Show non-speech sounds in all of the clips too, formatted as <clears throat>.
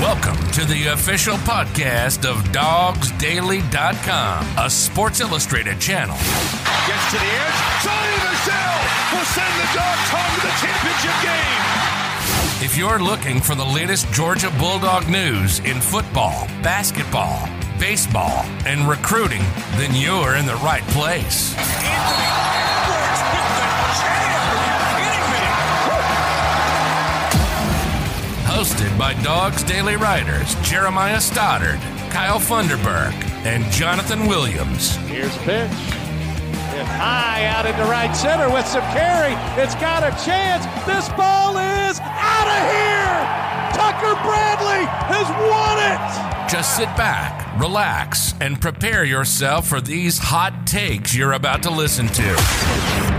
Welcome to the official podcast of DawgsDaily.com, a Sports Illustrated channel. Gets to the edge. Sony Michel will send the Dogs home to the championship game. If you're looking for the latest Georgia Bulldog news in football, basketball, baseball, and recruiting, then you're in the right place. Hosted by Dawgs Daily writers Jeremiah Stoddard, Kyle Funderburk, and Jonathan Williams. Here's a pitch. Hit high out into right center with some carry. It's got a chance. This ball is out of here. Tucker Bradley has won it. Just sit back, relax, and prepare yourself for these hot takes you're about to listen to.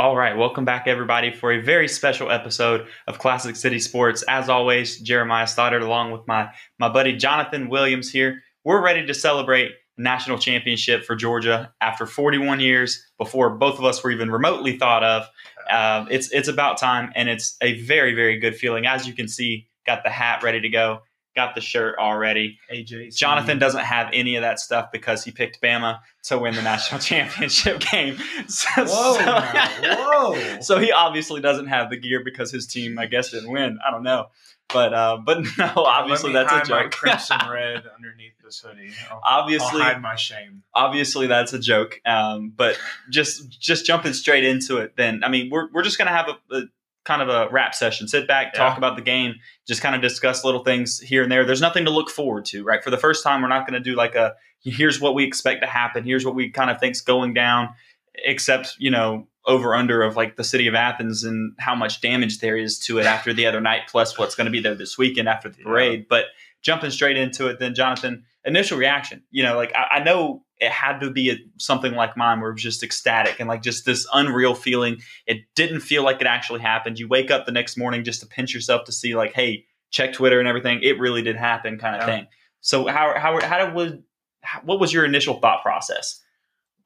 All right, welcome back, everybody, for a very special episode of Classic City Sports. As always, Jeremiah Stoddard, along with my my buddy Jonathan Williams here. We're ready to celebrate national championship for Georgia after 41 years, before both of us were even remotely thought of. Uh, it's it's about time, and it's a very very good feeling. As you can see, got the hat ready to go, got the shirt already. AJ. Jonathan doesn't have any of that stuff because he picked Bama to win the national <laughs> championship game. So, Whoa, so- <laughs> whoa. so he obviously doesn't have the gear because his team, I guess, didn't win. I don't know, but uh, but <laughs> no, obviously that's a joke. crimson red underneath this hoodie. I'll, obviously, I'll hide my shame. obviously that's a joke. Um, but just just jumping straight into it, then I mean we're we're just gonna have a, a kind of a wrap session. Sit back, talk about the game, just kind of discuss little things here and there. There's nothing to look forward to, right? For the first time, we're not gonna do like a here's what we expect to happen. Here's what we kind of think's going down, except you know over under of like the city of Athens and how much damage there is to it after the other night, plus what's going to be there this weekend after the Yeah. parade. But jumping straight into it, then Jonathan, initial reaction. You know, like I, I know it had to be a, something like mine where it was just ecstatic and like just this unreal feeling. It didn't feel like it actually happened. You wake up the next morning just to pinch yourself to see like, hey, check Twitter and everything. It really did happen, kind of Yeah. thing. So how how how did was what was your initial thought process?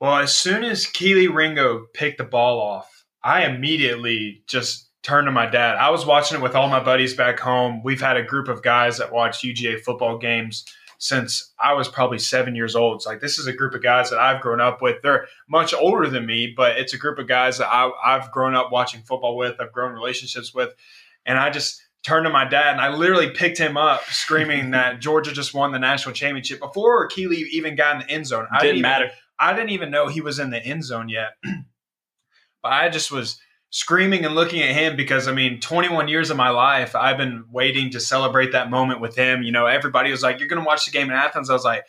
Well, as soon as Kelee Ringo picked the ball off, I immediately just turned to my dad. I was watching it with all my buddies back home. We've had a group of guys that watch UGA football games since I was probably seven years old. It's like this is a group of guys that I've grown up with. They're much older than me, but it's a group of guys that I, I've grown up watching football with. I've grown relationships with, and I just turned to my dad and I literally picked him up, screaming <laughs> that Georgia just won the national championship before Kelee even got in the end zone. I Didn't even- matter. I didn't even know he was in the end zone yet. <clears throat> but I just was screaming and looking at him because I mean, 21 years of my life, I've been waiting to celebrate that moment with him. You know, everybody was like, You're going to watch the game in Athens. I was like,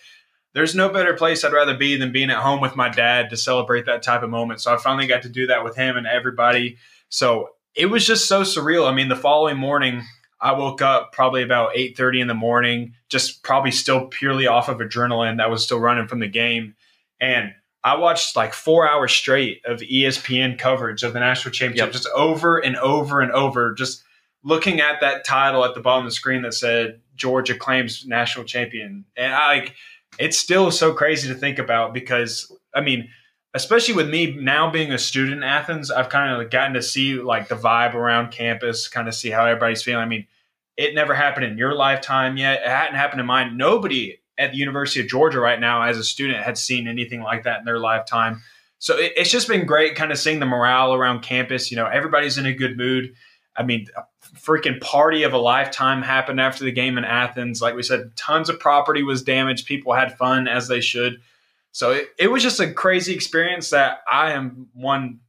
there's no better place I'd rather be than being at home with my dad to celebrate that type of moment. So I finally got to do that with him and everybody. So it was just so surreal. I mean, the following morning, I woke up probably about 8:30 in the morning, just probably still purely off of adrenaline that was still running from the game. And I watched like four hours straight of ESPN coverage of the national championship, Yep. just over and over and over, just looking at that title at the bottom of the screen that said Georgia claims national champion. And I like it's still so crazy to think about because I mean, especially with me now being a student in Athens, I've kind of gotten to see like the vibe around campus, kind of see how everybody's feeling. I mean, it never happened in your lifetime yet. It hadn't happened in mine. Nobody at the University of Georgia right now as a student had seen anything like that in their lifetime. So it, it's just been great kind of seeing the morale around campus. You know, everybody's in a good mood. I mean, a freaking party of a lifetime happened after the game in Athens. Like we said, tons of property was damaged. People had fun as they should. So it, it was just a crazy experience that I am one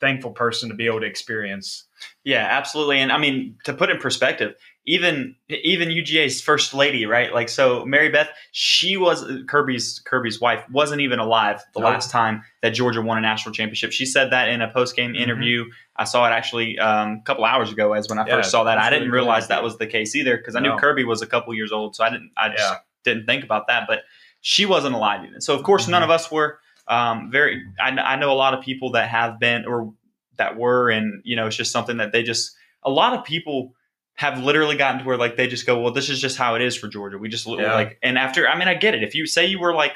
thankful person to be able to experience. Yeah, absolutely. And I mean, to put in perspective, even even UGA's first lady, right? Like, so Mary Beth, she was Kirby's Kirby's wife, wasn't even alive the last time that Georgia won a national championship. She said that in a post game Mhm. interview. I saw it actually um, a couple hours ago, as when I Yeah, first saw that. I didn't really, realize that was the case either because I knew Kirby was a couple years old, so I didn't. I just Yeah. didn't think about that, but she wasn't alive even. So of course, none Mhm. of us were. Um, very, I, I know a lot of people that have been or that were, and you know, it's just something that they just. A lot of people have literally gotten to where like they just go, well, this is just how it is for Georgia. We just Yeah. like, and after, I mean, I get it. If you say you were like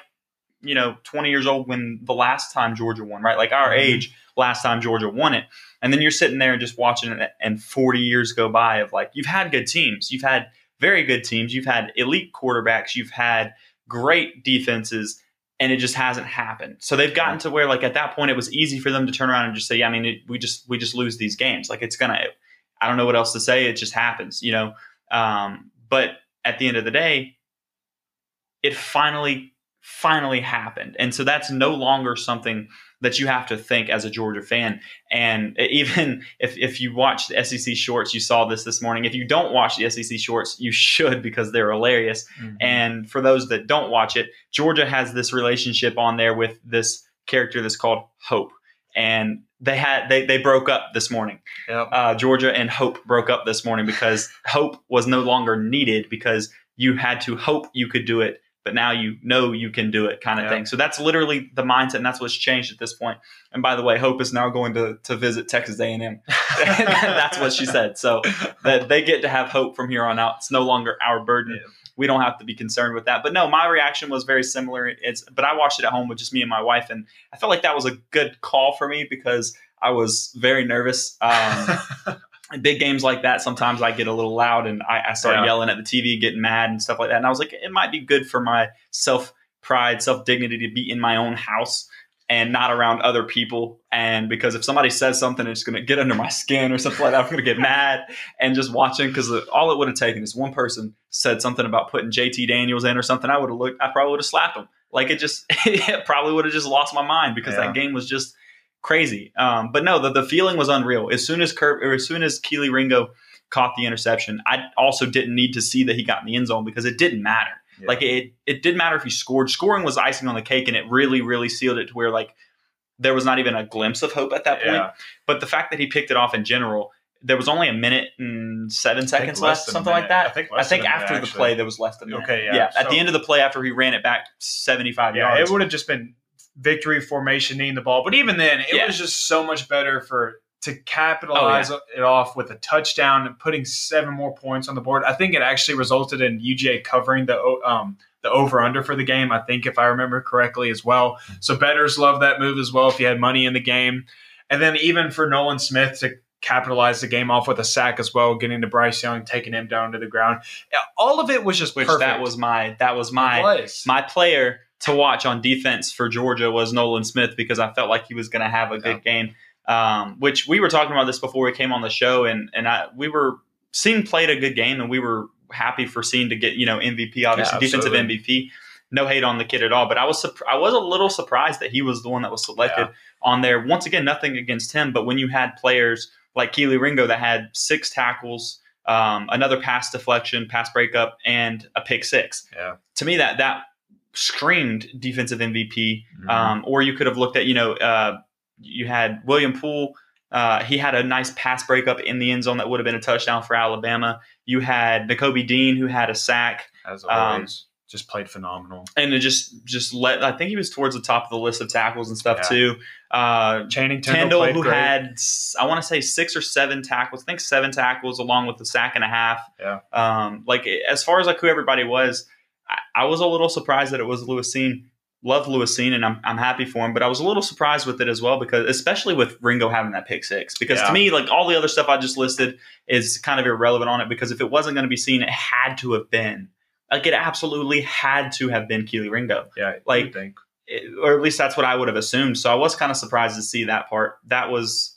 you know, 20 years old when the last time Georgia won, right? Like our Mhm. age, last time Georgia won it. And then you're sitting there and just watching it, and 40 years go by of like, you've had good teams. You've had very good teams. You've had elite quarterbacks. You've had great defenses. And it just hasn't happened. So they've gotten to where, like, at that point, it was easy for them to turn around and just say, "Yeah, I mean, it, we just we just lose these games. Like, it's gonna. I don't know what else to say. It just happens, you know." Um, but at the end of the day, it finally finally happened, and so that's no longer something that you have to think as a Georgia fan. And <laughs> even if, if you watch the SEC shorts, you saw this this morning. If you don't watch the SEC shorts, you should because they're hilarious. Mhm. And for those that don't watch it, Georgia has this relationship on there with this character that's called Hope. And they had they, they broke up this morning. Yep. Uh, Georgia and Hope broke up this morning because <laughs> Hope was no longer needed because you had to hope you could do it, but now you know you can do it, kind of Yeah. thing. So that's literally the mindset, and that's what's changed at this point. And by the way, Hope is now going to to visit Texas A and M. <laughs> <laughs> That's what she said. So that they get to have hope from here on out. It's no longer our burden. Yeah. We don't have to be concerned with that. But no, my reaction was very similar. It's but I watched it at home with just me and my wife, and I felt like that was a good call for me because I was very nervous. Um, <laughs> big games like that, sometimes I get a little loud and I, I start Yeah. yelling at the TV, getting mad and stuff like that. And I was like, it might be good for my self pride, self dignity to be in my own house and not around other people. And because if somebody says something, it's going to get under my skin or something like that, I'm going to get mad and just watching because all it would have taken is one person said something about putting JT Daniels in or something. I would have looked, I probably would have slapped him. Like it just, <laughs> it probably would have just lost my mind because Yeah. that game was just crazy. Um, but no, the, the feeling was unreal. As soon as Kirk, or as soon as Kelee Ringo caught the interception, I also didn't need to see that he got in the end zone because it didn't matter. Yeah. Like it, it didn't matter if he scored. Scoring was icing on the cake, and it really, really sealed it to where like there was not even a glimpse of hope at that point. Yeah. But the fact that he picked it off in general, there was only a minute and seven seconds left, something like that. I think I think than a minute, after the play, there was less than a minute. Okay, yeah. At So- the end of the play, after he ran it back seventy-five Yeah, yards, it would have just been victory formation, needing the ball. But even then, it Yeah. was just so much better for to capitalize it off with a touchdown and putting seven more points on the board. I think it actually resulted in UGA covering the um, the over under for the game. I think if I remember correctly as well. So betters love that move as well if you had money in the game. And then even for Nolan Smith to capitalize the game off with a sack as well, getting to Bryce Young, taking him down to the ground. All of it was just which perfect. that was my that was my my player to watch on defense for Georgia was Nolan Smith because I felt like he was going to have a good game. Um, which we were talking about this before we came on the show, and and I, we were seeing played a good game, and we were happy for Cine to get you know MVP, obviously Yeah, defensive. MVP. No hate on the kid at all, but I was surp- I was a little surprised that he was the one that was selected Yeah. on there. Once again, nothing against him, but when you had players like Kelee Ringo that had six tackles, um, another pass deflection, pass breakup, and a pick six Yeah. to me that that screamed defensive MVP. Mhm. Um, or you could have looked at you know uh, you had William Poole. Uh, he had a nice pass breakup in the end zone that would have been a touchdown for Alabama. You had Nakobe Dean who had a sack as um, always, just played phenomenal. and it just just let. I think he was towards the top of the list of tackles and stuff Yeah. too. Uh, Channing Tendall, Tindall, who great. had I want to say six or seven tackles. I think seven tackles along with the sack and a half. Yeah. Um, like as far as like who everybody was, I, I was a little surprised that it was Lewis Cine. Love Lewis Cine, and I'm I'm happy for him. But I was a little surprised with it as well because especially with Ringo having that pick six. Because Yeah. to me, like all the other stuff I just listed is kind of irrelevant on it. Because if it wasn't going to be Cine, it had to have been. Like it absolutely had to have been Kelee Ringo yeah, like- think. it- or at least that's what I would have assumed. So I was kind of surprised to see that part. That was,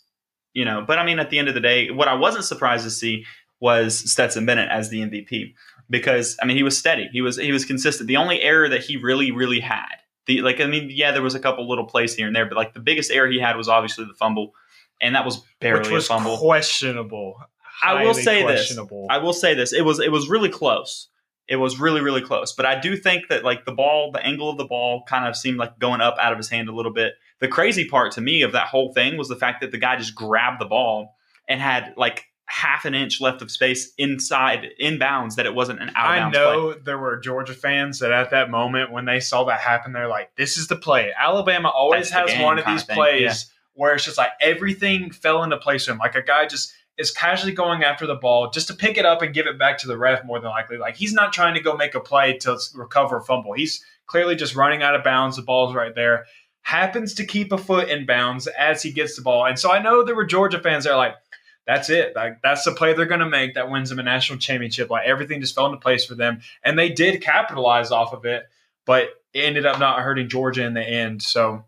you know, but I mean, at the end of the day, what I wasn't surprised to see was Stetson Bennett as the MVP because I mean, he was steady. He was he was consistent. The only error that he really really had, the like, I mean, yeah, there was a couple little plays here and there, but like the biggest error he had was obviously the fumble, and that was barely which was a fumble. questionable. I will say this. I will say this. It was it was really close. It was really really close. But I do think that like the ball, the angle of the ball, kind of seemed like going up out of his hand a little bit. The crazy part to me of that whole thing was the fact that the guy just grabbed the ball and had like half an inch left of space inside inbounds that it wasn't an out I know there were Georgia fans that at that moment when they saw that happen, they're like, "This is the play." Alabama always That's has one of thing, thing, plays yeah. where it's just like everything fell into place for him. Like a guy just is casually going after the ball just to pick it up and give it back to the ref. More than likely, like he's not trying to go make a play to recover a fumble. He's clearly just running out of bounds. The ball's right there. Happens to keep a foot in bounds as he gets the ball. And so I know there were Georgia fans that are like, that's it. Like that's the play they're going to make that wins them a national championship. Like everything just fell into place for them, and they did capitalize off of it, but it ended up not hurting Georgia in the end. So,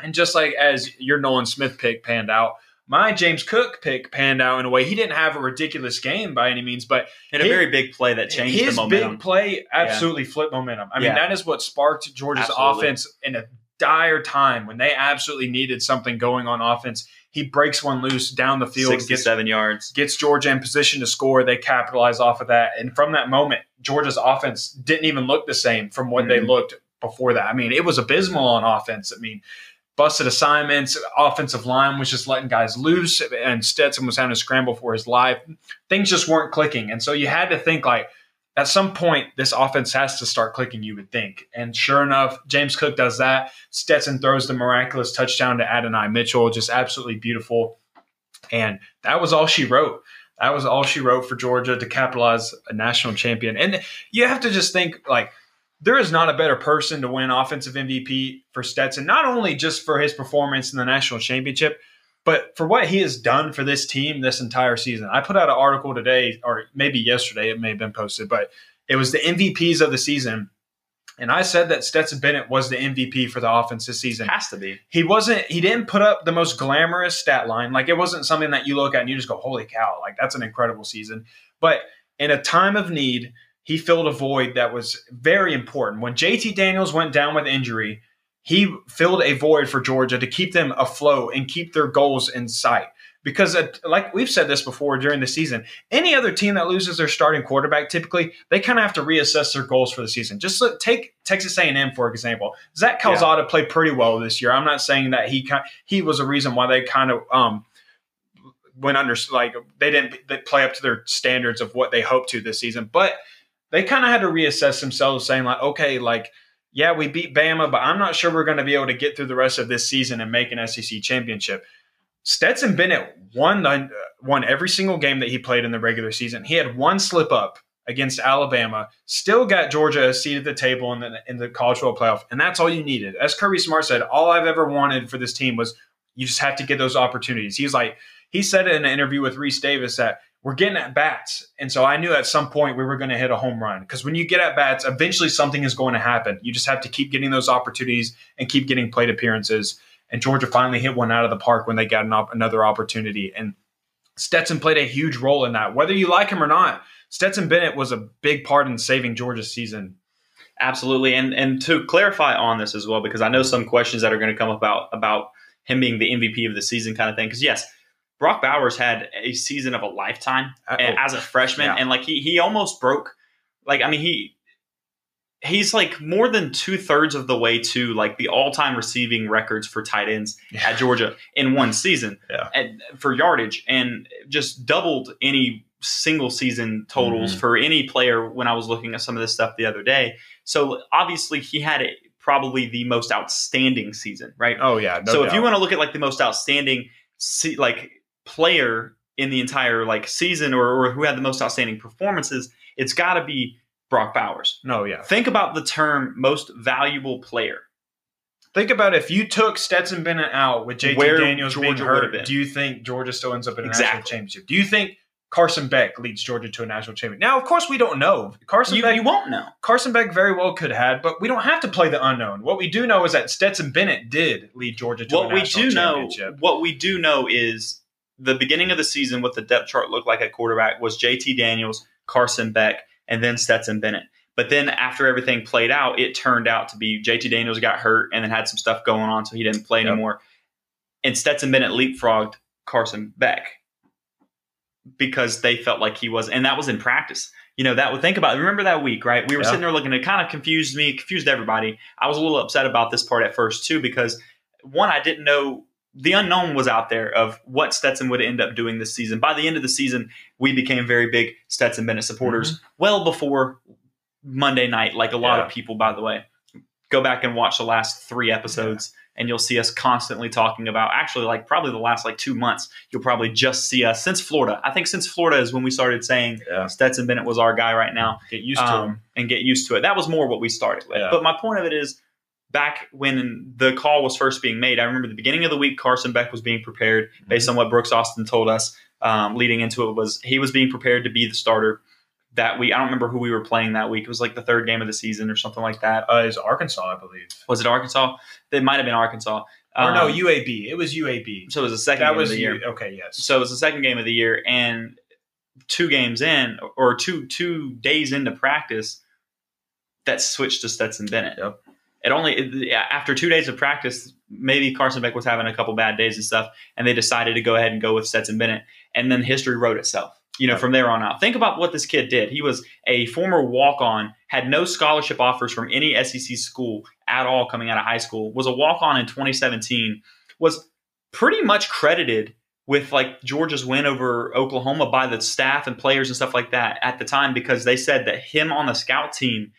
and just like as your Nolan Smith pick panned out, my James Cook pick panned out in a way. He didn't have a ridiculous game by any means, but and a his, very big play that changed his the momentum. big play absolutely yeah. flipped momentum. I mean, Yeah. that is what sparked Georgia's Absolutely. offense in a dire time when they absolutely needed something going on offense. He breaks one loose down the field, gets Sixty-seven yards. gets Georgia in position to score. They capitalize off of that. And from that moment, Georgia's offense didn't even look the same from what they Mhm. looked before that. I mean, it was abysmal on offense. I mean, busted assignments, offensive line was just letting guys loose, and Stetson was having to scramble for his life. Things just weren't clicking. And so you had to think like, at some point, this offense has to start clicking, you would think. And sure enough, James Cook does that. Stetson throws the miraculous touchdown to Adonai Mitchell, just absolutely beautiful. And that was all she wrote. That was all she wrote for Georgia to capitalize a national champion. And you have to just think like there is not a better person to win offensive MVP for Stetson, not only just for his performance in the national championship, but for what he has done for this team this entire season. I put out an article today, or maybe yesterday, it may have been posted, but it was the MVPs of the season. And I said that Stetson Bennett was the MVP for the offense this season Has to be. he wasn't he didn't put up the most glamorous stat line like it wasn't something that you look at and you just go holy cow like that's an incredible season but in a time of need he filled a void that was very important when JT Daniels went down with injury he filled a void for Georgia to keep them afloat and keep their goals in sight. Because uh, like we've said this before during the season any other team that loses their starting quarterback typically they kind of have to reassess their goals for the season. Just look, take Texas A&M for example. Zach Calzada played pretty well this year. I'm not saying that he he was a reason why they kind of um went under like they didn't play up to their standards of what they hoped to this season but they kind of had to reassess themselves saying like okay like yeah we beat Bama but I'm not sure we're going to be able to get through the rest of this season and make an SEC championship Stetson Bennett won won every single game that he played in the regular season. He had one slip up against Alabama, still got Georgia a seat at the table in the in the college football playoff, and that's all you needed. As Kirby Smart said, all I've ever wanted for this team was you just have to get those opportunities. He's like he said in an interview with Rece Davis that we're getting at bats, and so I knew at some point we were going to hit a home run because when you get at bats, eventually something is going to happen. You just have to keep getting those opportunities and keep getting plate appearances and Georgia finally hit one out of the park when they got an op- another opportunity. And Stetson played a huge role in that. Whether you like him or not, Stetson Bennett was a big part in saving Georgia's season. Absolutely, and and to clarify on this as well, because I know some questions that are going to come about about him being the MVP of the season, kind of thing. Because yes, Brock Bowers had a season of a lifetime Uh, a- as a freshman, Yeah. and like he he almost broke. Like I mean he he's like more than two thirds of the way to like the all time receiving records for tight ends Yeah. at Georgia in one season <laughs> Yeah. and for yardage, and just doubled any single season totals Mhm. for any player when I was looking at some of this stuff the other day. So obviously he had probably the most outstanding season, right? Oh yeah. No so if you want to look at like the most outstanding se- like player in the entire like season or, or who had the most outstanding performances, it's got to be Brock Bowers. no, yeah. Think about the term most valuable player. Think about if you took Stetson Bennett out with JT Where Daniels being Georgia would've hurt, do you think Georgia still ends up in a national championship? Do you think Carson Beck leads Georgia to a national championship? Now, of course, we don't know. Carson You, Beck you won't know. Carson Beck very well could have, but we don't have to play the unknown. What we do know is that Stetson Bennett did lead Georgia to a What we national do know, what we do know is the beginning of the season, what the depth chart looked like at quarterback was JT Daniels, Carson Beck, and then Stetson Bennett. But then after everything played out, it turned out to be JT Daniels got hurt and then had some stuff going on, so he didn't play Yep. anymore. And Stetson Bennett leapfrogged Carson Beck because they felt like he was, and that was in practice. You know, that would think about. Remember that week, right? We were sitting there looking. It kind of confused me, confused everybody. I was a little upset about this part at first too because one, I didn't know the unknown was out there of what Stetson would end up doing this season. By the end of the season, we became very big Stetson Bennett supporters well before Monday night, like a lot Yeah. of people, by the way. Go back and watch the last three episodes and you'll see us constantly talking about actually like probably the last like two months you'll probably just see us since florida i think since florida is when we started saying Yeah. stetson bennett was our guy right now Get used to um, him. and get used to it that was more what we started with Yeah. but my point of it is back when the call was first being made i remember the beginning of the week carson beck was being prepared based on what brooks austin told us um, leading into it was he was being prepared to be the starter that week i don't remember who we were playing that week it was like the third game of the season or something like that Uh, is Arkansas, I believe. was it arkansas it might have been arkansas or no, Um, UAB. It was UAB. so it was the second That game was of the year. Okay. Yes. So it was the second game of the year, and two games in, or two two days into practice, that switched to Stetson Bennett. Yep. It only it- after two days of practice, maybe Carson Beck was having a couple bad days and stuff, and they decided to go ahead and go with Stetson Bennett, and then history wrote itself. You know, from there on out. Think about what this kid did. He was a former walk-on, had no scholarship offers from any SEC school at all coming out of high school. Was a walk-on in 2017. Was pretty much credited with like Georgia's win over Oklahoma by the staff and players and stuff like that at the time because they said that him on the scout team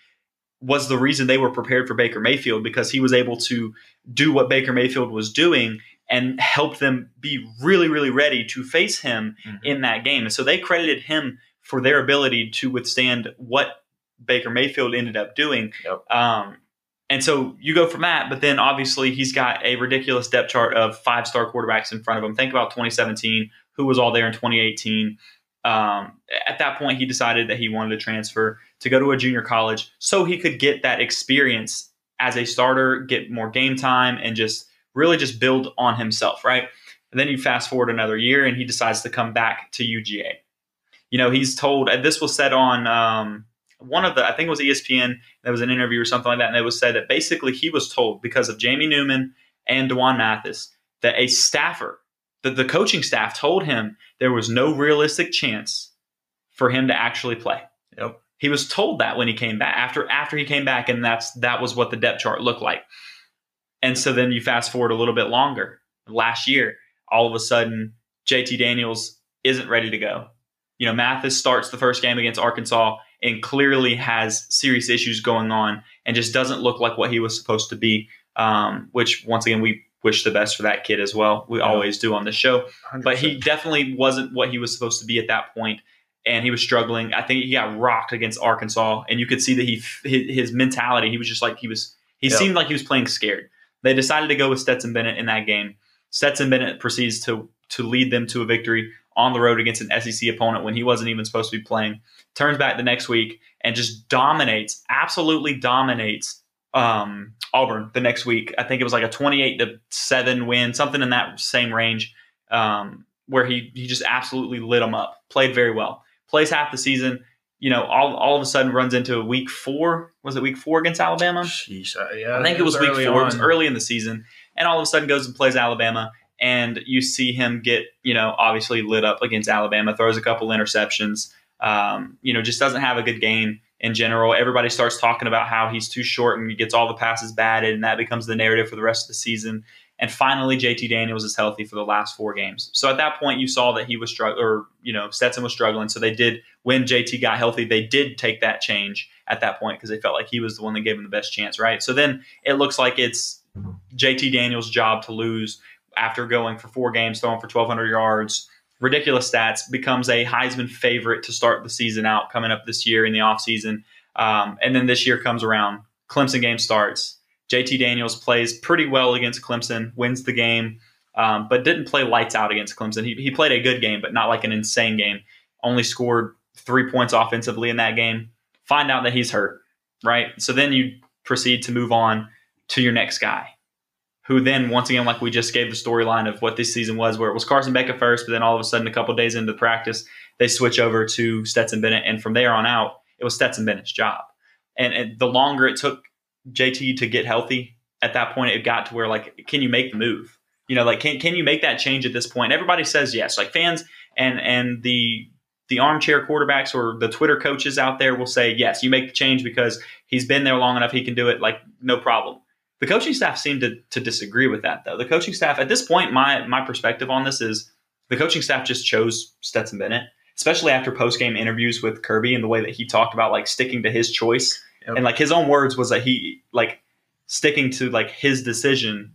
was the reason they were prepared for Baker Mayfield because he was able to do what Baker Mayfield was doing and help them be really, really ready to face him Mhm. in that game. And so they credited him for their ability to withstand what Baker Mayfield ended up doing. Yep. Um, and so you go from that, but then obviously he's got a ridiculous depth chart of five star quarterbacks in front of him. Think about 2017, who was all there in 2018. Um, at that point, he decided that he wanted to transfer to go to a junior college so he could get that experience as a starter, get more game time, and just really just build on himself, right? And then you fast forward another year, and he decides to come back to UGA. You know, he's told, and this was said on um, one of the, I think it was ESPN, there was an interview or something like that, and it was said that basically he was told because of Jamie Newman and D'Wan Mathis that a staffer, that the coaching staff told him there was no realistic chance for him to actually play. Yep. He was told that when he came back after after he came back, and that's that was what the depth chart looked like. And so then you fast forward a little bit longer. Last year, all of a sudden, JT Daniels isn't ready to go. You know, Mathis starts the first game against Arkansas and clearly has serious issues going on and just doesn't look like what he was supposed to be. Um, which once again, we wish the best for that kid as well. We Yeah. always do on the show but he definitely wasn't what he was supposed to be at that point and he was struggling i think he got rocked against arkansas and you could see that he his, his mentality he was just like he was he Yep. seemed like he was playing scared they decided to go with stetson bennett in that game stetson bennett proceeds to to lead them to a victory on the road against an sec opponent when he wasn't even supposed to be playing turns back the next week and just dominates absolutely dominates um, auburn the next week i think it was like a 28 to 7 win something in that same range um, where he he just absolutely lit them up. Played very well. Plays half the season. You know, all, all of a sudden runs into a week four. Was it week four against Alabama? Sheesh, uh, yeah, I think it was week early four. It was early in the season, and all of a sudden goes and plays Alabama, and you see him get you know obviously lit up against Alabama. Throws a couple interceptions. Um, you know, just doesn't have a good game in general. Everybody starts talking about how he's too short and he gets all the passes batted, and that becomes the narrative for the rest of the season. And finally, JT Daniels is healthy for the last four games. So at that point, you saw that he was struggling, or you know, Stetson was struggling. So they did when JT got healthy, they did take that change at that point because they felt like he was the one that gave him the best chance, right? So then it looks like it's JT Daniels' job to lose after going for four games, throwing for 1,200 yards, ridiculous stats, becomes a Heisman favorite to start the season out coming up this year in the offseason. Um, and then this year comes around, Clemson game starts. JT Daniels plays pretty well against Clemson, wins the game, um, but didn't play lights out against Clemson. He, he played a good game, but not like an insane game. Only scored three points offensively in that game. Find out that he's hurt, right? So then you proceed to move on to your next guy, who then, once again, like we just gave the storyline of what this season was, where it was Carson Beck at first, but then all of a sudden, a couple days into the practice, they switch over to Stetson Bennett. And from there on out, it was Stetson Bennett's job. And, and the longer it took JT to get healthy, at that point, it got to where, like, can you make the move? You know, like, can, can you make that change at this point? Everybody says yes. Like, fans and, and the, the armchair quarterbacks or the Twitter coaches out there will say, yes, you make the change because he's been there long enough, he can do it, like, no problem. The coaching staff seemed to, to disagree with that, though. The coaching staff, at this point, my my perspective on this is the coaching staff just chose Stetson Bennett, especially after post game interviews with Kirby and the way that he talked about like sticking to his choice. Yep. And like his own words was that he like sticking to like his decision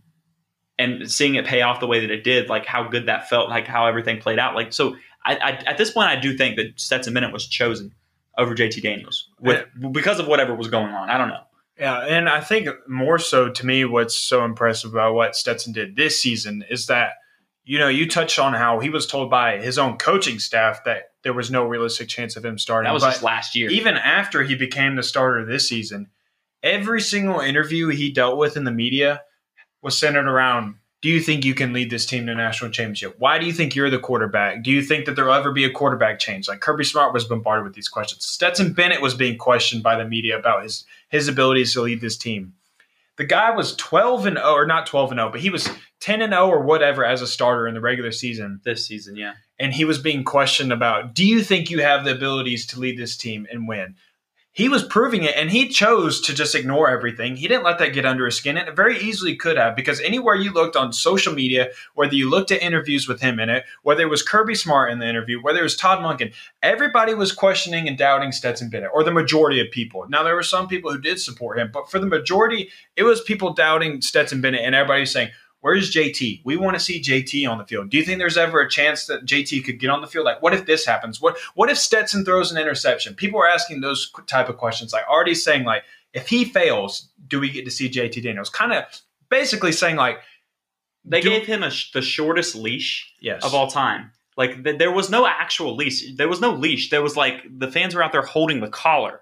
and seeing it pay off the way that it did, like how good that felt, like how everything played out. Like so, I, I at this point, I do think that Stetson Bennett was chosen over JT Daniels with because of whatever was going on. I don't know. Yeah, and I think more so to me, what's so impressive about what Stetson did this season is that you know you touched on how he was told by his own coaching staff that there was no realistic chance of him starting. That was But just last year. even after he became the starter this season, every single interview he dealt with in the media was centered around do you think you can lead this team to a national championship? Why do you think you're the quarterback? Do you think that there'll ever be a quarterback change? Like Kirby Smart was bombarded with these questions. Stetson Bennett was being questioned by the media about his his abilities to lead this team. The guy was 12 and 0 or not 12 and 0, but he was 10 and 0 or whatever as a starter in the regular season this season, yeah. And he was being questioned about do you think you have the abilities to lead this team and win? He was proving it and he chose to just ignore everything. He didn't let that get under his skin and it very easily could have because anywhere you looked on social media whether you looked at interviews with him in it whether it was kirby smart in the interview whether it was todd monken everybody was questioning and doubting stetson bennett or the majority of people. Now there were some people who did support him but for the majority it was people doubting stetson bennett and everybody saying Where's JT? We want to see JT on the field. Do you think there's ever a chance that JT could get on the field? Like, what if this happens? What What if Stetson throws an interception? People are asking those type of questions. Like, already saying like, if he fails, do we get to see JT Daniels? Kind of basically saying like, They Do- gave him a, sh- the shortest leash yes, of all time. Like th- there was no actual leash. There was no leash. There was like the fans were out there holding the collar,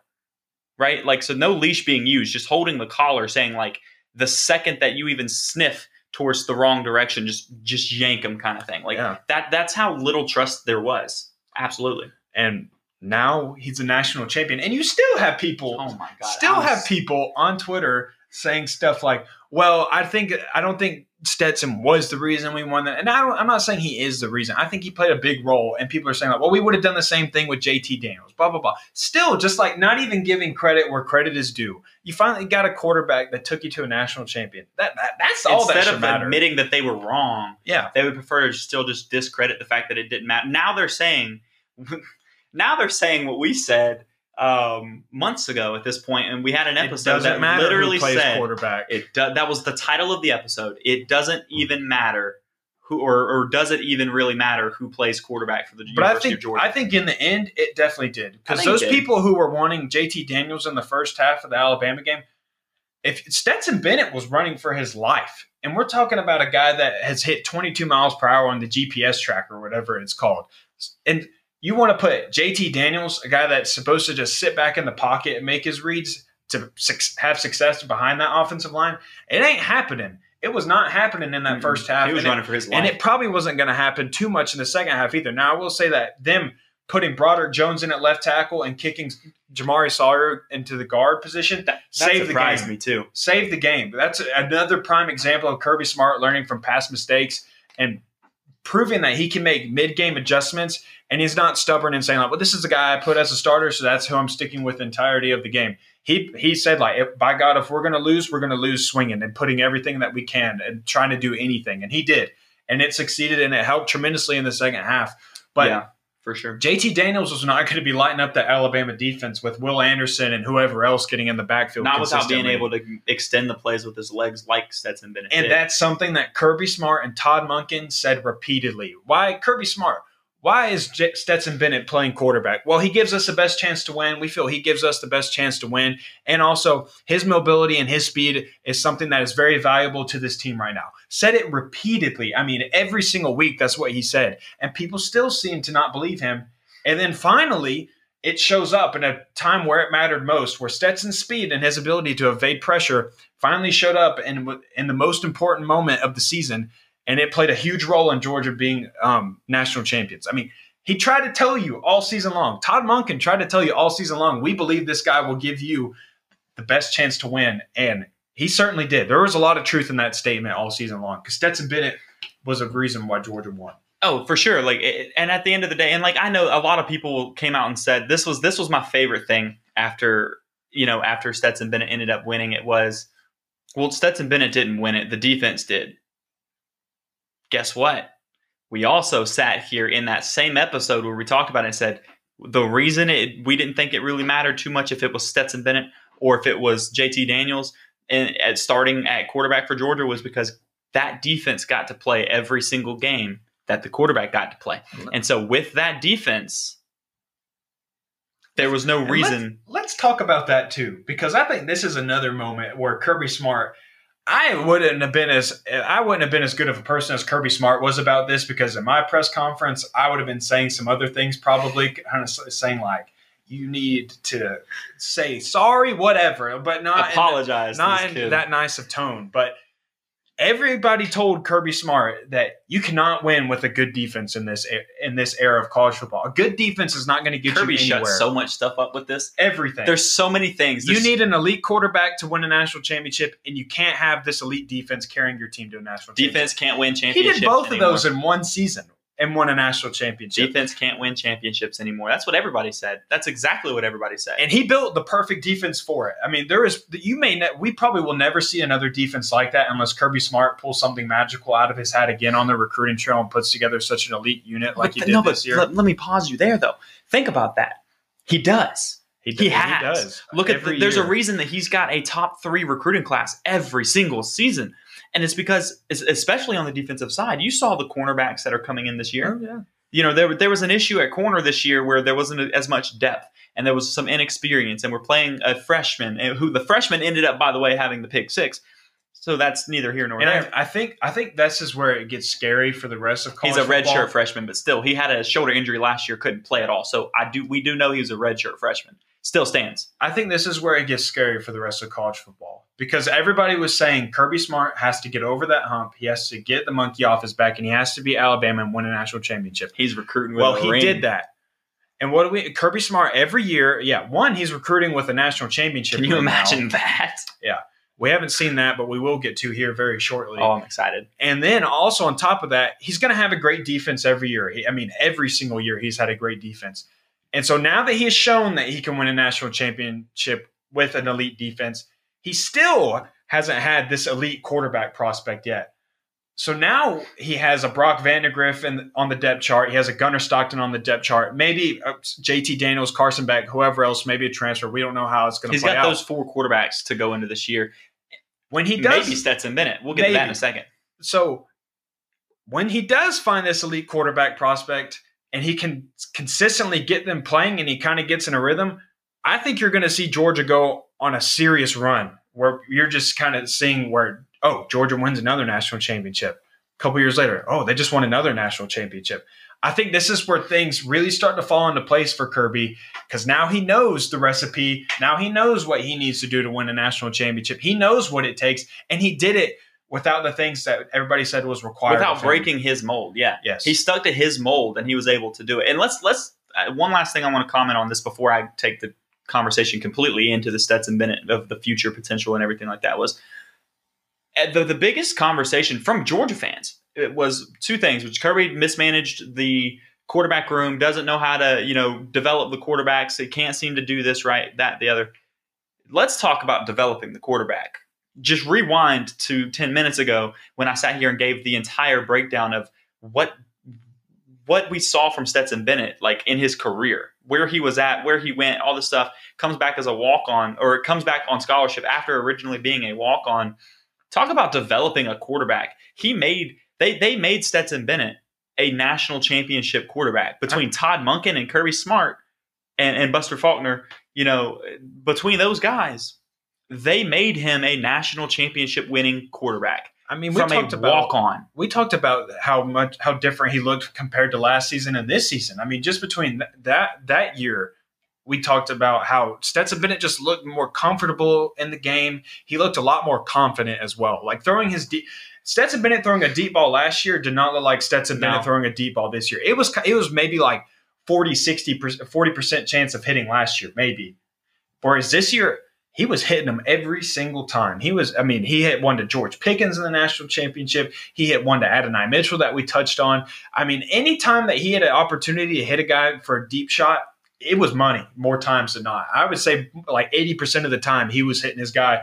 right? Like so, no leash being used, just holding the collar, saying like the second that you even sniff towards the wrong direction, just just yank him, kind of thing. Like Yeah. that. That's how little trust there was. Absolutely. and now he's a national champion, and you still have people Oh my god. still was- have people on Twitter saying stuff like, "Well, I think I don't think Stetson was the reason we won that," and I don't, I'm not saying he is the reason. I think he played a big role, and people are saying like, "Well, we would have done the same thing with JT Daniels." Blah blah blah. Still, just like not even giving credit where credit is due. You finally got a quarterback that took you to a national champion. That, that that's all that Instead should of matter. admitting that they were wrong, yeah, they would prefer to still just discredit the fact that it didn't matter. Now they're saying, <laughs> now they're saying what we said um, months ago at this point, and we had an episode that matter literally said quarterback. it. Do, that was the title of the episode. It doesn't even matter who, or, or does it even really matter who plays quarterback for the But I think of Georgia? I think in the end it definitely did because those people who were wanting JT Daniels in the first half of the Alabama game, if Stetson Bennett was running for his life, and we're talking about a guy that has hit 22 miles per hour on the GPS tracker or whatever it's called, and you want to put JT Daniels, a guy that's supposed to just sit back in the pocket and make his reads to have success behind that offensive line, it ain't happening. It was not happening in that first half. he was and it- running for his life. and it probably wasn't going to happen too much in the second half either. Now, I will say that them putting Broderick Jones in at left tackle and kicking Jamaree Salyer into the guard position that, that saved the surprised game. me too. saved the game. That's another prime example of Kirby Smart learning from past mistakes and proving that he can make mid-game adjustments and he's not stubborn and saying like, "Well, this is the guy I put as a starter, so that's who I'm sticking with the entirety of the game." He he said like, "By God, if we're going to lose, we're going to lose swinging and putting everything that we can and trying to do anything." And he did, and it succeeded, and it helped tremendously in the second half. But yeah, for sure. JT Daniels was not going to be lighting up the Alabama defense with Will Anderson and whoever else getting in the backfield. Not without being able to extend the plays with his legs like Stetson Bennett. And did. that's something that Kirby Smart and Todd Monken said repeatedly. Why Kirby Smart? Why is J- Stetson Bennett playing quarterback? Well, he gives us the best chance to win. We feel he gives us the best chance to win. And also, his mobility and his speed is something that is very valuable to this team right now. Said it repeatedly. I mean, every single week, that's what he said. And people still seem to not believe him. And then finally, it shows up in a time where it mattered most, where Stetson's speed and his ability to evade pressure finally showed up in, in the most important moment of the season. And it played a huge role in Georgia being um, national champions. I mean, he tried to tell you all season long. Todd Monken tried to tell you all season long, we believe this guy will give you the best chance to win. And he certainly did. There was a lot of truth in that statement all season long because Stetson Bennett was a reason why Georgia won. Oh, for sure. Like, and at the end of the day, and like I know a lot of people came out and said this was this was my favorite thing after you know after Stetson Bennett ended up winning. It was well, Stetson Bennett didn't win it; the defense did. Guess what? We also sat here in that same episode where we talked about it and said the reason it we didn't think it really mattered too much if it was Stetson Bennett or if it was JT Daniels and at starting at quarterback for Georgia was because that defense got to play every single game that the quarterback got to play. Mm-hmm. And so with that defense, there was no reason. Let's, let's talk about that too, because I think this is another moment where Kirby Smart. I wouldn't have been as I wouldn't have been as good of a person as Kirby Smart was about this because in my press conference I would have been saying some other things probably kind of saying like you need to say sorry whatever but not apologize. to not in kid. that nice of tone but everybody told Kirby Smart that you cannot win with a good defense in this in this era of college football a good defense is not going to get Kirby you anywhere so much stuff up with this. everything There's so many things. you need an elite quarterback to win a national championship, and you can't have this elite defense carrying your team to a national championship. defense can't win championship. He did both anymore. of those in one season and won a national championship. Defense can't win championships anymore. That's what everybody said. That's exactly what everybody said. And he built the perfect defense for it. I mean, there is you may ne- we probably will never see another defense like that unless Kirby Smart pulls something magical out of his hat again on the recruiting trail and puts together such an elite unit like But he did no, this year. Let, let me pause you there, though. Think about that. He does. He, He d- has. does. Look at the, there's a reason that he's got a top three recruiting class every single season, and it's because, especially on the defensive side, you saw the cornerbacks that are coming in this year. Oh, yeah. You know, there there was an issue at corner this year where there wasn't as much depth and there was some inexperience, and we're playing a freshman, eh, who the freshman ended up, by the way, having the pick six. So that's neither here nor And there. I, I think I think this is where it gets scary for the rest of college He's a red football. shirt freshman, but still, he had a shoulder injury last year, couldn't play at all. So I do, we do know he was a red shirt freshman. Still stands. I think this is where it gets scary for the rest of college football because everybody was saying Kirby Smart has to get over that hump. He has to get the monkey off his back, and he has to be Alabama and win a national championship. He's recruiting. With Well, he ring. did that. And what do we? Kirby Smart every year, yeah. One, he's recruiting with a national championship. Can you right now. imagine that? Yeah. We haven't seen that, but we will get to here very shortly. Oh, I'm excited. And then also on top of that, he's going to have a great defense every year. He, I mean, every single year he's had a great defense. And so now that he has shown that he can win a national championship with an elite defense, he still hasn't had this elite quarterback prospect yet. So now he has a Brock Vandagriff in, on the depth chart. He has a Gunnar Stockton on the depth chart. Maybe uh, JT Daniels, Carson Beck, whoever else, maybe a transfer. We don't know how it's going to He's got out. those four quarterbacks to go into this year. when he does, Maybe Stetson Bennett. We'll get to that in a second. so when he does find this elite quarterback prospect and he can consistently get them playing and he kind of gets in a rhythm, I think you're going to see Georgia go on a serious run where you're just kind of seeing where, oh, Georgia wins another national championship. A couple years later, oh, they just won another national championship. I think this is where things really start to fall into place for Kirby because now he knows the recipe. Now he knows what he needs to do to win a national championship. He knows what it takes, and he did it without the things that everybody said was required. Without breaking his mold. Yeah. Yes. He stuck to his mold and he was able to do it. And let's let's uh, one last thing I want to comment on this before I take the conversation completely into the Stetson Bennett of the future potential and everything like that was uh, the the biggest conversation from Georgia fans. It was two things, which Kirby mismanaged the quarterback room, doesn't know how to, you know, develop the quarterbacks. He can't seem to do this right, that, the other. Let's talk about developing the quarterback. Just rewind to 10 minutes ago when I sat here and gave the entire breakdown of what what we saw from Stetson Bennett, like in his career, where he was at, where he went, all this stuff, comes back as a walk on, or it comes back on scholarship after originally being a walk on. Talk about developing a quarterback. He made they they made Stetson Bennett a national championship quarterback between Todd Monken and Kirby Smart and, and Buster Faulkner. You know, between those guys, they made him a national championship winning quarterback I mean, we from talked a about walk on. we talked about how much how different he looked compared to last season and this season. I mean, just between th- that that year, we talked about how Stetson Bennett just looked more comfortable in the game. He looked a lot more confident as well. Like throwing his deep Stetson Bennett throwing a deep ball last year did not look like Stetson No. Bennett throwing a deep ball this year. It was it was maybe like 40 60 40% chance of hitting last year maybe. Whereas this year he was hitting them every single time. He was, I mean, he hit one to George Pickens in the national championship. He hit one to Adonai Mitchell that we touched on. I mean, anytime that he had an opportunity to hit a guy for a deep shot, it was money more times than not. I would say like 80% of the time he was hitting his guy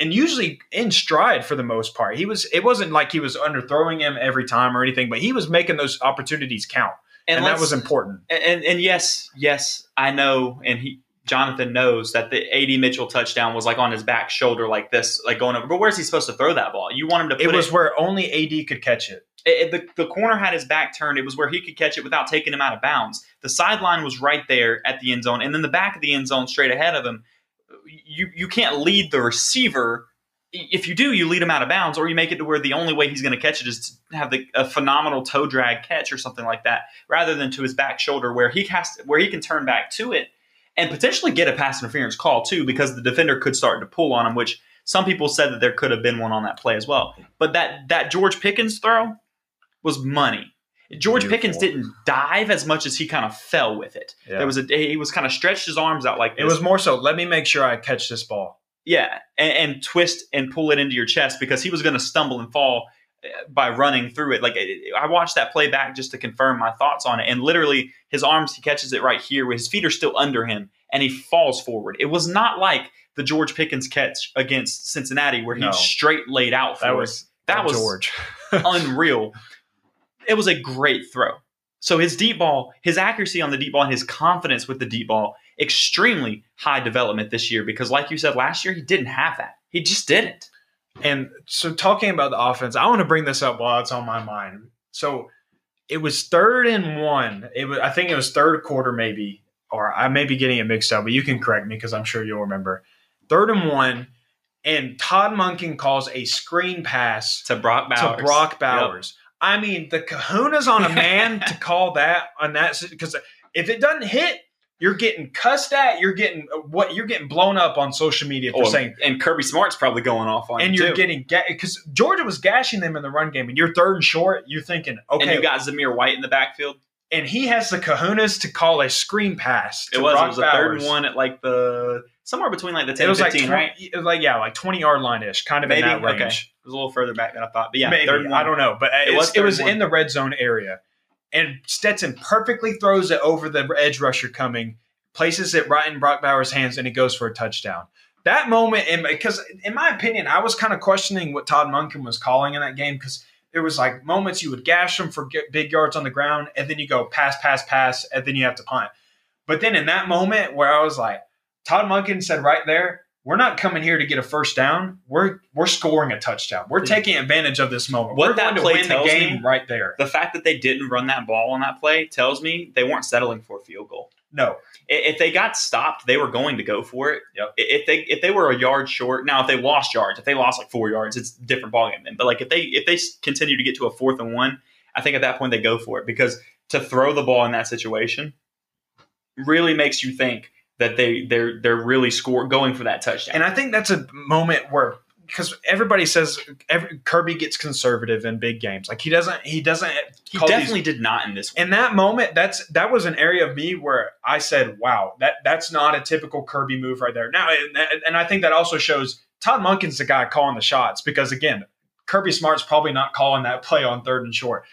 and usually in stride for the most part. He was, it wasn't like he was underthrowing him every time or anything, but he was making those opportunities count. And, that was important. and and yes, yes, I know, and he Jonathan knows that the AD Mitchell touchdown was like on his back shoulder, like this, like going over. But where's he supposed to throw that ball? You want him to put It was it, where only AD could catch it. it- the, the corner had his back turned. It was where he could catch it without taking him out of bounds. The sideline was right there at the end zone, and then the back of the end zone, straight ahead of him. You you can't lead the receiver. If you do, you lead him out of bounds, or you make it to where the only way he's going to catch it is to have the, a phenomenal toe drag catch or something like that, rather than to his back shoulder where he has to, where he can turn back to it and potentially get a pass interference call too, because the defender could start to pull on him, which some people said that there could have been one on that play as well. But that that George Pickens throw was money. George Beautiful. Pickens didn't dive as much as he kind of fell with it. Yeah. There was a he was kind of stretched his arms out like It was more so. Let me make sure I catch this ball. yeah, and, and twist and pull it into your chest because he was going to stumble and fall by running through it. Like it- I watched that play back just to confirm my thoughts on it, and literally his arms he catches it right here, where his feet are still under him, and he falls forward. It was not like the George Pickens catch against Cincinnati where he No. straight laid out for That it. was that was George. <laughs> unreal. It was a great throw. So his deep ball, his accuracy on the deep ball, and his confidence with the deep ball, extremely high development this year. Because, like you said, last year he didn't have that. He just didn't. And so, talking about the offense, I want to bring this up while it's on my mind. So, it was third and one. It was, I think, it was third quarter, maybe, or I may be getting it mixed up, but you can correct me because I'm sure you'll remember. Third and one, and Todd Monken calls a screen pass To Brock Bowers. to Brock Bowers. I mean, the kahunas on a man to <laughs> call that on that because if it doesn't hit, you're getting cussed at. You're getting uh, what you're getting blown up on social media for Oh, saying and Kirby Smart's probably going off on you. and you're too. getting because Georgia was gashing them in the run game, and you're third and short. You're thinking, okay, And you got Zamir White in the backfield. and he has the kahunas to call a screen pass. It was, Brock it was a third and one at like the somewhere between like the 10 It was and like 20, right? it was like uh, yeah, like twenty yard line ish, kind of Maybe in that range. okay. It was a little further back than I thought, but yeah, Maybe third one. I don't know, but It was it was in the red zone area, and Stetson perfectly throws it over the edge rusher coming, places it right in Brock Bowers' hands, and it goes for a touchdown. That moment, and because in my opinion, I was kind of questioning what Todd Monken was calling in that game because there was like moments you would gash them for big yards on the ground, and then you go pass, pass, pass, and then you have to punt. But then in that moment where I was like, Todd Monken said right there, we're not coming here to get a first down. We're we're scoring a touchdown. We're taking advantage of this moment. What we're that play win the tells game me- right there. The fact that they didn't run that ball on that play tells me they weren't settling for a field goal. No, If they got stopped, they were going to go for it. Yep. If they if they were a yard short, now if they lost yards, if they lost like four yards, it's a different ballgame then. But like if they if they continue to get to a fourth and one, I think at that point they go for it because to throw the ball in that situation really makes you think that they they're they're really score going for that touchdown. and I think that's a moment where because everybody says every, Kirby gets conservative in big games. Like he doesn't he doesn't he call these- definitely did not in this one. in that moment, that's that was an area of me where I said, "Wow, that that's not a typical Kirby move right there." Now, and, and I think that also shows Todd Monken's the guy calling the shots because again, Kirby Smart's probably not calling that play on third and short.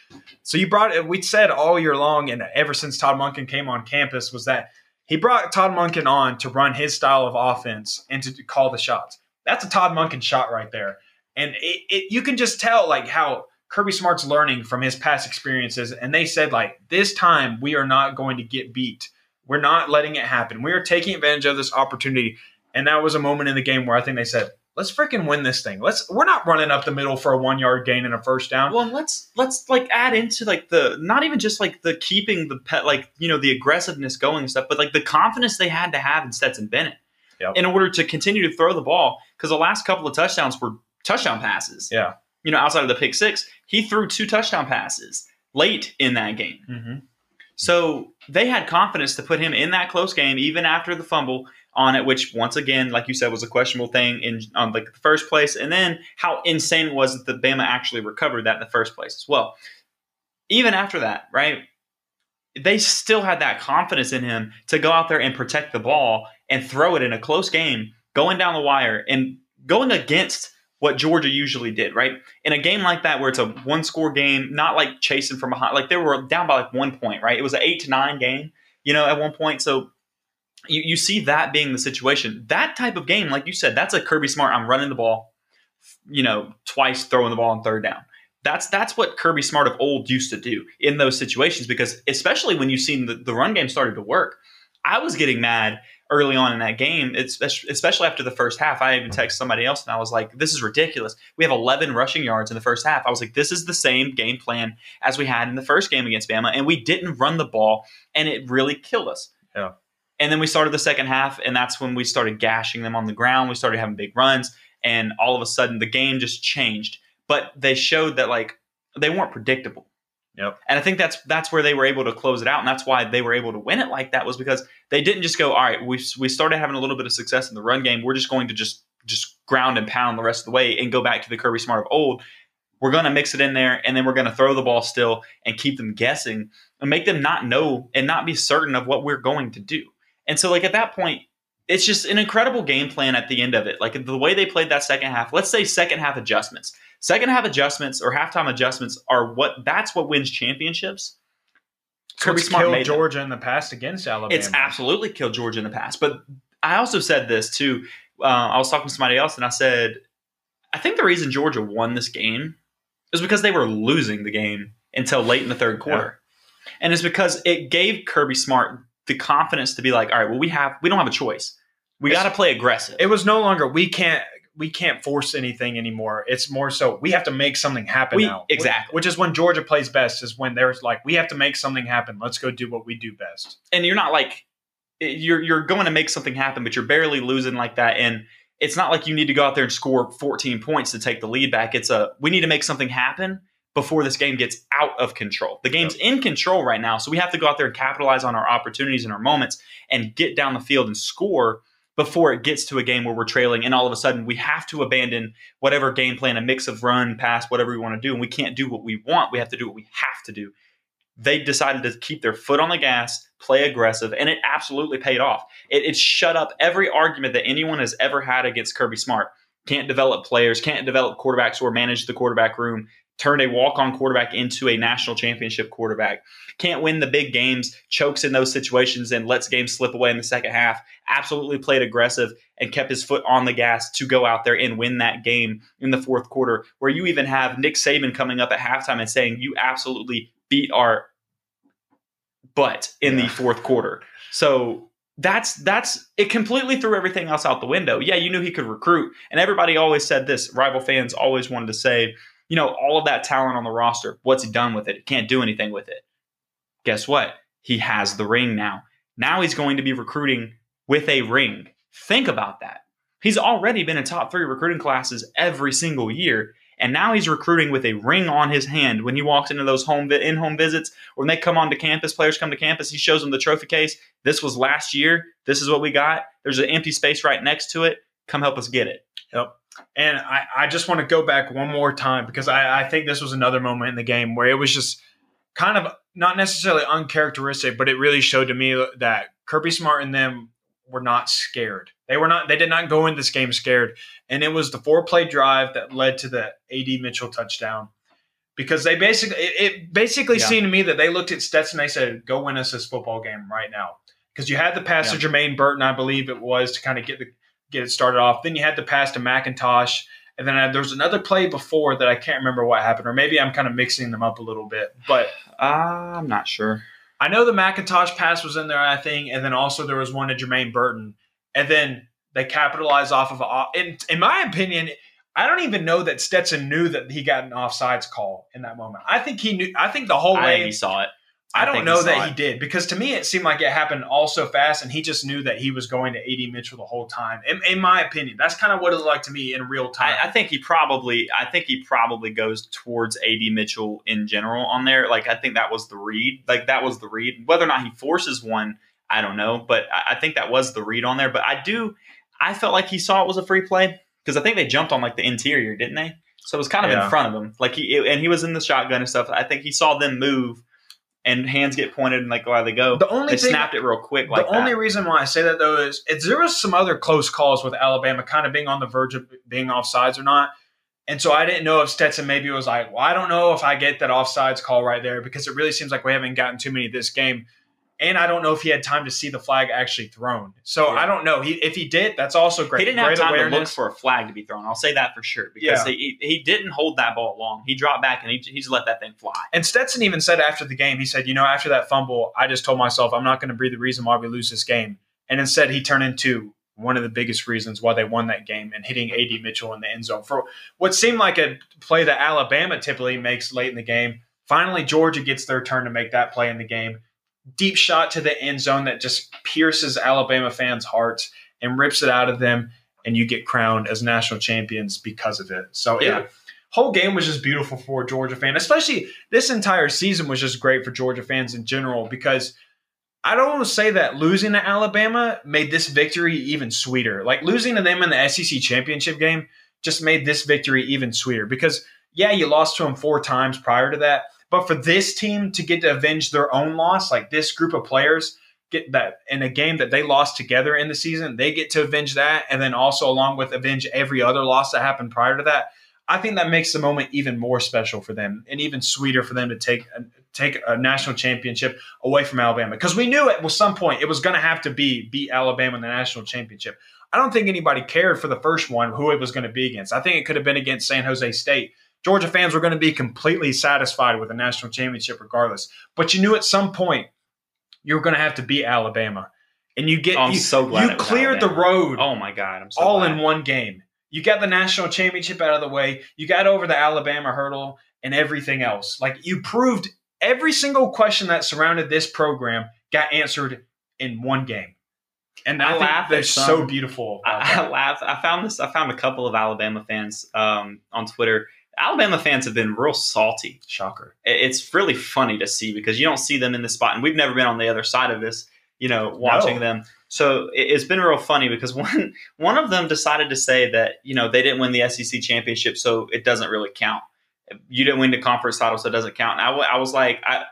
So you brought it. We said all year long, and ever since Todd Monken came on campus, was that he brought Todd Monken on to run his style of offense and to call the shots. That's a Todd Monken shot right there, and it, it you can just tell like how Kirby Smart's learning from his past experiences, and they said like this time we are not going to get beat. We're not letting it happen. We are taking advantage of this opportunity, and that was a moment in the game where I think they said, "Let's freaking win this thing. Let's. We're not running up the middle for a one yard gain and a first down. Well, let's let's like add into like the not even just like the keeping the pet like you know the aggressiveness going and stuff, but like the confidence they had to have in Stetson Bennett Yep. in order to continue to throw the ball because the last couple of touchdowns were touchdown passes. Yeah. you know, outside of the pick six, he threw two touchdown passes late in that game. Mm-hmm. So they had confidence to put him in that close game, even after the fumble on it, which once again, like you said, was a questionable thing in on like the first place, and then how insane it was that the Bama actually recovered that in the first place as well. Even after that, right? They still had that confidence in him to go out there and protect the ball and throw it in a close game, going down the wire and going against what Georgia usually did, right? In a game like that where it's a one score game, not like chasing from behind, like they were down by like one point, right? It was an eight to nine game, you know, at one point. So you, you see that being the situation. That type of game, like you said, that's a Kirby Smart. I'm running the ball, you know, twice throwing the ball on third down. That's that's what Kirby Smart of old used to do in those situations because especially when you've seen the, the run game started to work. I was getting mad early on in that game, it's especially after the first half. I even texted somebody else and I was like, "This is ridiculous. We have 11 rushing yards in the first half." I was like, "This is the same game plan as we had in the first game against Bama, and we didn't run the ball, and it really killed us." Yeah. And then we started the second half, and that's when we started gashing them on the ground. We started having big runs, and all of a sudden the game just changed. But they showed that like they weren't predictable. Yep. And I think that's that's where they were able to close it out, and that's why they were able to win it like that was because they didn't just go, all right, we we started having a little bit of success in the run game. We're just going to just just ground and pound the rest of the way and go back to the Kirby Smart of old. We're going to mix it in there, and then we're going to throw the ball still and keep them guessing and make them not know and not be certain of what we're going to do. And so, like at that point, it's just an incredible game plan at the end of it. Like the way they played that second half. Let's say second half adjustments Second half adjustments or halftime adjustments are what that's what wins championships. Kirby Smart killed Georgia them. in the past against Alabama. It's absolutely killed Georgia in the past. But I also said this too. Uh, I was talking to somebody else, and I said, I think the reason Georgia won this game is because they were losing the game until late in the third quarter, yeah. and it's because it gave Kirby Smart the confidence to be like, all right, well, we have we don't have a choice. We got to play aggressive. It was no longer we can't we can't force anything anymore. It's more so we have to make something happen we, now. Exactly. Which is when Georgia plays best, is when there's like, we have to make something happen. Let's go do what we do best. And you're not like eh, you're you're going to make something happen, but you're barely losing like that. And it's not like you need to go out there and score 14 points to take the lead back. It's a we need to make something happen before this game gets out of control. The game's in control right now, so we have to go out there and capitalize on our opportunities and our moments and get down the field and score before it gets to a game where we're trailing and all of a sudden we have to abandon whatever game plan, a mix of run, pass, whatever we want to do, and we can't do what we want. We have to do what we have to do. They decided to keep their foot on the gas, play aggressive, and it absolutely paid off. It, it shut up every argument that anyone has ever had against Kirby Smart. Can't develop players, can't develop quarterbacks or manage the quarterback room, turned a walk on quarterback into a national championship quarterback. Can't win the big games, chokes in those situations, and lets games slip away in the second half. Absolutely played aggressive and kept his foot on the gas to go out there and win that game in the fourth quarter, where you even have Nick Saban coming up at halftime and saying, You absolutely beat our butt in yeah. the fourth quarter. So that's that's it completely threw everything else out the window. Yeah, you knew he could recruit. And everybody always said this, rival fans always wanted to say, you know, all of that talent on the roster. What's he done with it? He can't do anything with it. Guess what? He has the ring now. Now he's going to be recruiting with a ring. Think about that. He's already been in top three recruiting classes every single year. And now he's recruiting with a ring on his hand when he walks into those home in-home visits when they come onto campus, players come to campus, he shows them the trophy case. This was last year. This is what we got. There's an empty space right next to it. Come help us get it. Yep. And I, I just want to go back one more time because I, I think this was another moment in the game where it was just kind of not necessarily uncharacteristic, but it really showed to me that Kirby Smart and them were not scared. They were not. They did not go in this game scared, and it was the four play drive that led to the AD Mitchell touchdown. Because they basically, it, it basically yeah. seemed to me that they looked at Stetson. They said, "Go win us this football game right now." Because you had the pass yeah. to Jermaine Burton, I believe it was, to kind of get the get it started off. Then you had the pass to McIntosh. And then I, there was another play before that I can't remember what happened, or maybe I'm kind of mixing them up a little bit. But uh, <sighs> I'm not sure. I know the McIntosh pass was in there, I think, and then also there was one to Jermaine Burton, and then they capitalized off of. In, in my opinion, I don't even know that Stetson knew that he got an offsides call in that moment. I think he knew. I think the whole way he saw it. I, I don't know that it. he did because to me it seemed like it happened all so fast, and he just knew that he was going to AD Mitchell the whole time. In, in my opinion, that's kind of what it looked like to me in real time. I, I, think he probably, I think he probably goes towards AD Mitchell in general on there. Like I think that was the read. Like that was the read. Whether or not he forces one, I don't know, but I, I think that was the read on there. But I do, I felt like he saw it was a free play because I think they jumped on like the interior, didn't they? So it was kind of yeah. in front of him. Like he and he was in the shotgun and stuff. I think he saw them move and hands get pointed and like why they go. The only they thing, snapped it real quick. Like the that. only reason why I say that though is, there was some other close calls with Alabama kind of being on the verge of being offsides or not. And so I didn't know if Stetson maybe was like, well, I don't know if I get that offsides call right there because it really seems like we haven't gotten too many this game and I don't know if he had time to see the flag actually thrown. So yeah. I don't know. He, if he did, that's also great. He didn't great have time awareness. to look for a flag to be thrown. I'll say that for sure because yeah. he, he didn't hold that ball long. He dropped back and he, he just let that thing fly. And Stetson even said after the game, he said, you know, after that fumble, I just told myself I'm not going to be the reason why we lose this game. and instead he turned into one of the biggest reasons why they won that game and hitting AD Mitchell in the end zone for what seemed like a play that Alabama typically makes late in the game. Finally, Georgia gets their turn to make that play in the game. Deep shot to the end zone that just pierces Alabama fans' hearts and rips it out of them, and you get crowned as national champions because of it. So Yeah. it, whole game was just beautiful for a Georgia fan. Especially this entire season was just great for Georgia fans in general because I don't want to say that losing to Alabama made this victory even sweeter. Like losing to them in the SEC championship game just made this victory even sweeter because yeah, you lost to them four times prior to that, but for this team to get to avenge their own loss, like this group of players get that in a game that they lost together in the season, they get to avenge that and then also along with avenge every other loss that happened prior to that. I think that makes the moment even more special for them and even sweeter for them to take a, take a national championship away from Alabama because we knew at some point it was going to have to be beat Alabama in the national championship. I don't think anybody cared for the first one who it was going to be against. I think it could have been against San Jose State. Georgia fans were going to be completely satisfied with a national championship regardless. But you knew at some point you were going to have to beat Alabama. And you get Oh, you, so glad you cleared the road Oh my god, I'm so all glad. in one game. You got the national championship out of the way. You got over the Alabama hurdle and everything else. Like you proved every single question that surrounded this program got answered in one game. And I, I laugh some- so beautiful. I, I laugh. I found this. I found a couple of Alabama fans um, on Twitter. Alabama fans have been real salty. Shocker. It's really funny to see because you don't see them in this spot, and we've never been on the other side of this. You know, watching No. them. So it, it's been real funny because <laughs> one one of them decided to say that you know they didn't win the SEC championship, so it doesn't really count. You didn't win the conference title, so it doesn't count. And I, was like, I,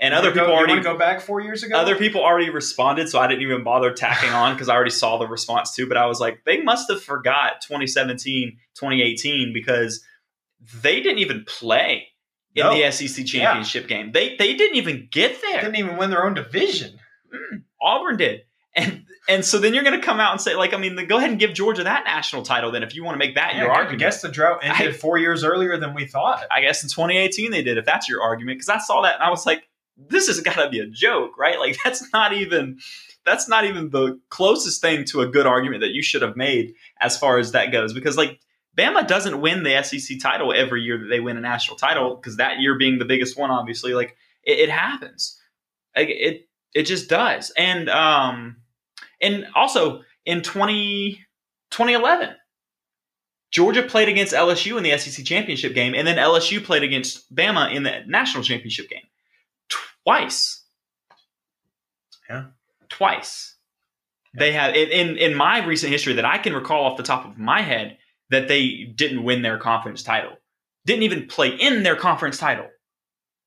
and other You people go, already go back four years ago. other people already responded, so I didn't even bother tacking on because I already saw the response too. But I was like, they must have forgot 2017, 2018 because they didn't even play in No. the SEC championship game. They they didn't even get there. didn't even win their own division. Mm, Auburn did. And and so then you're going to come out and say like I mean, go ahead and give Georgia that national title then if you want to make that Yeah, your I argument. guess the drought ended I- four years earlier than we thought. I guess in 2018 they did if that's your argument because I saw that and I was like this has got to be a joke, right? Like <laughs> that's not even that's not even the closest thing to a good argument that you should have made as far as that goes because like Bama doesn't win the SEC title every year that they win a national title because that year being the biggest one obviously like it, it happens. Like, it it just does. And um and also in 20 2011 Georgia played against LSU in the SEC championship game, and then LSU played against Bama in the national championship game. Twice. Yeah. Twice. They have in in my recent history that I can recall off the top of my head that they didn't win their conference title. Didn't even play in their conference title.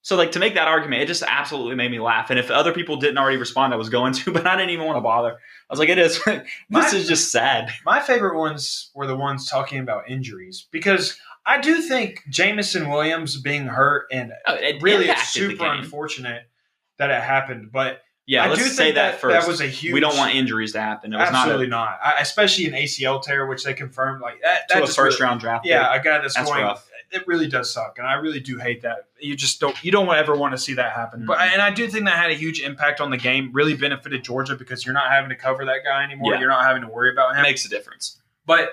So like to make that argument, it just absolutely made me laugh. And if other people didn't already respond, I was going to, <laughs> but I didn't even want to bother. I was like, it is <laughs> this My- is just sad. <laughs> My favorite ones were the ones talking about injuries because I do think Jameson Williams being hurt and Oh, It really it's super unfortunate that it happened. But Yeah, I let's do say that, that first. that was a huge. we don't want injuries to happen. It was absolutely not not, I, especially an ACL tear, which they confirmed. Like that, a, that to a first really- round draft. Yeah, pick. a guy that's, That's going. rough. It really does suck, and I really do hate that. You just don't. You don't ever want to see that happen. But Mhm. and I do think that had a huge impact on the game. Really benefited Georgia because you're not having to cover that guy anymore. Yeah. You're not having to worry about it him. makes a difference But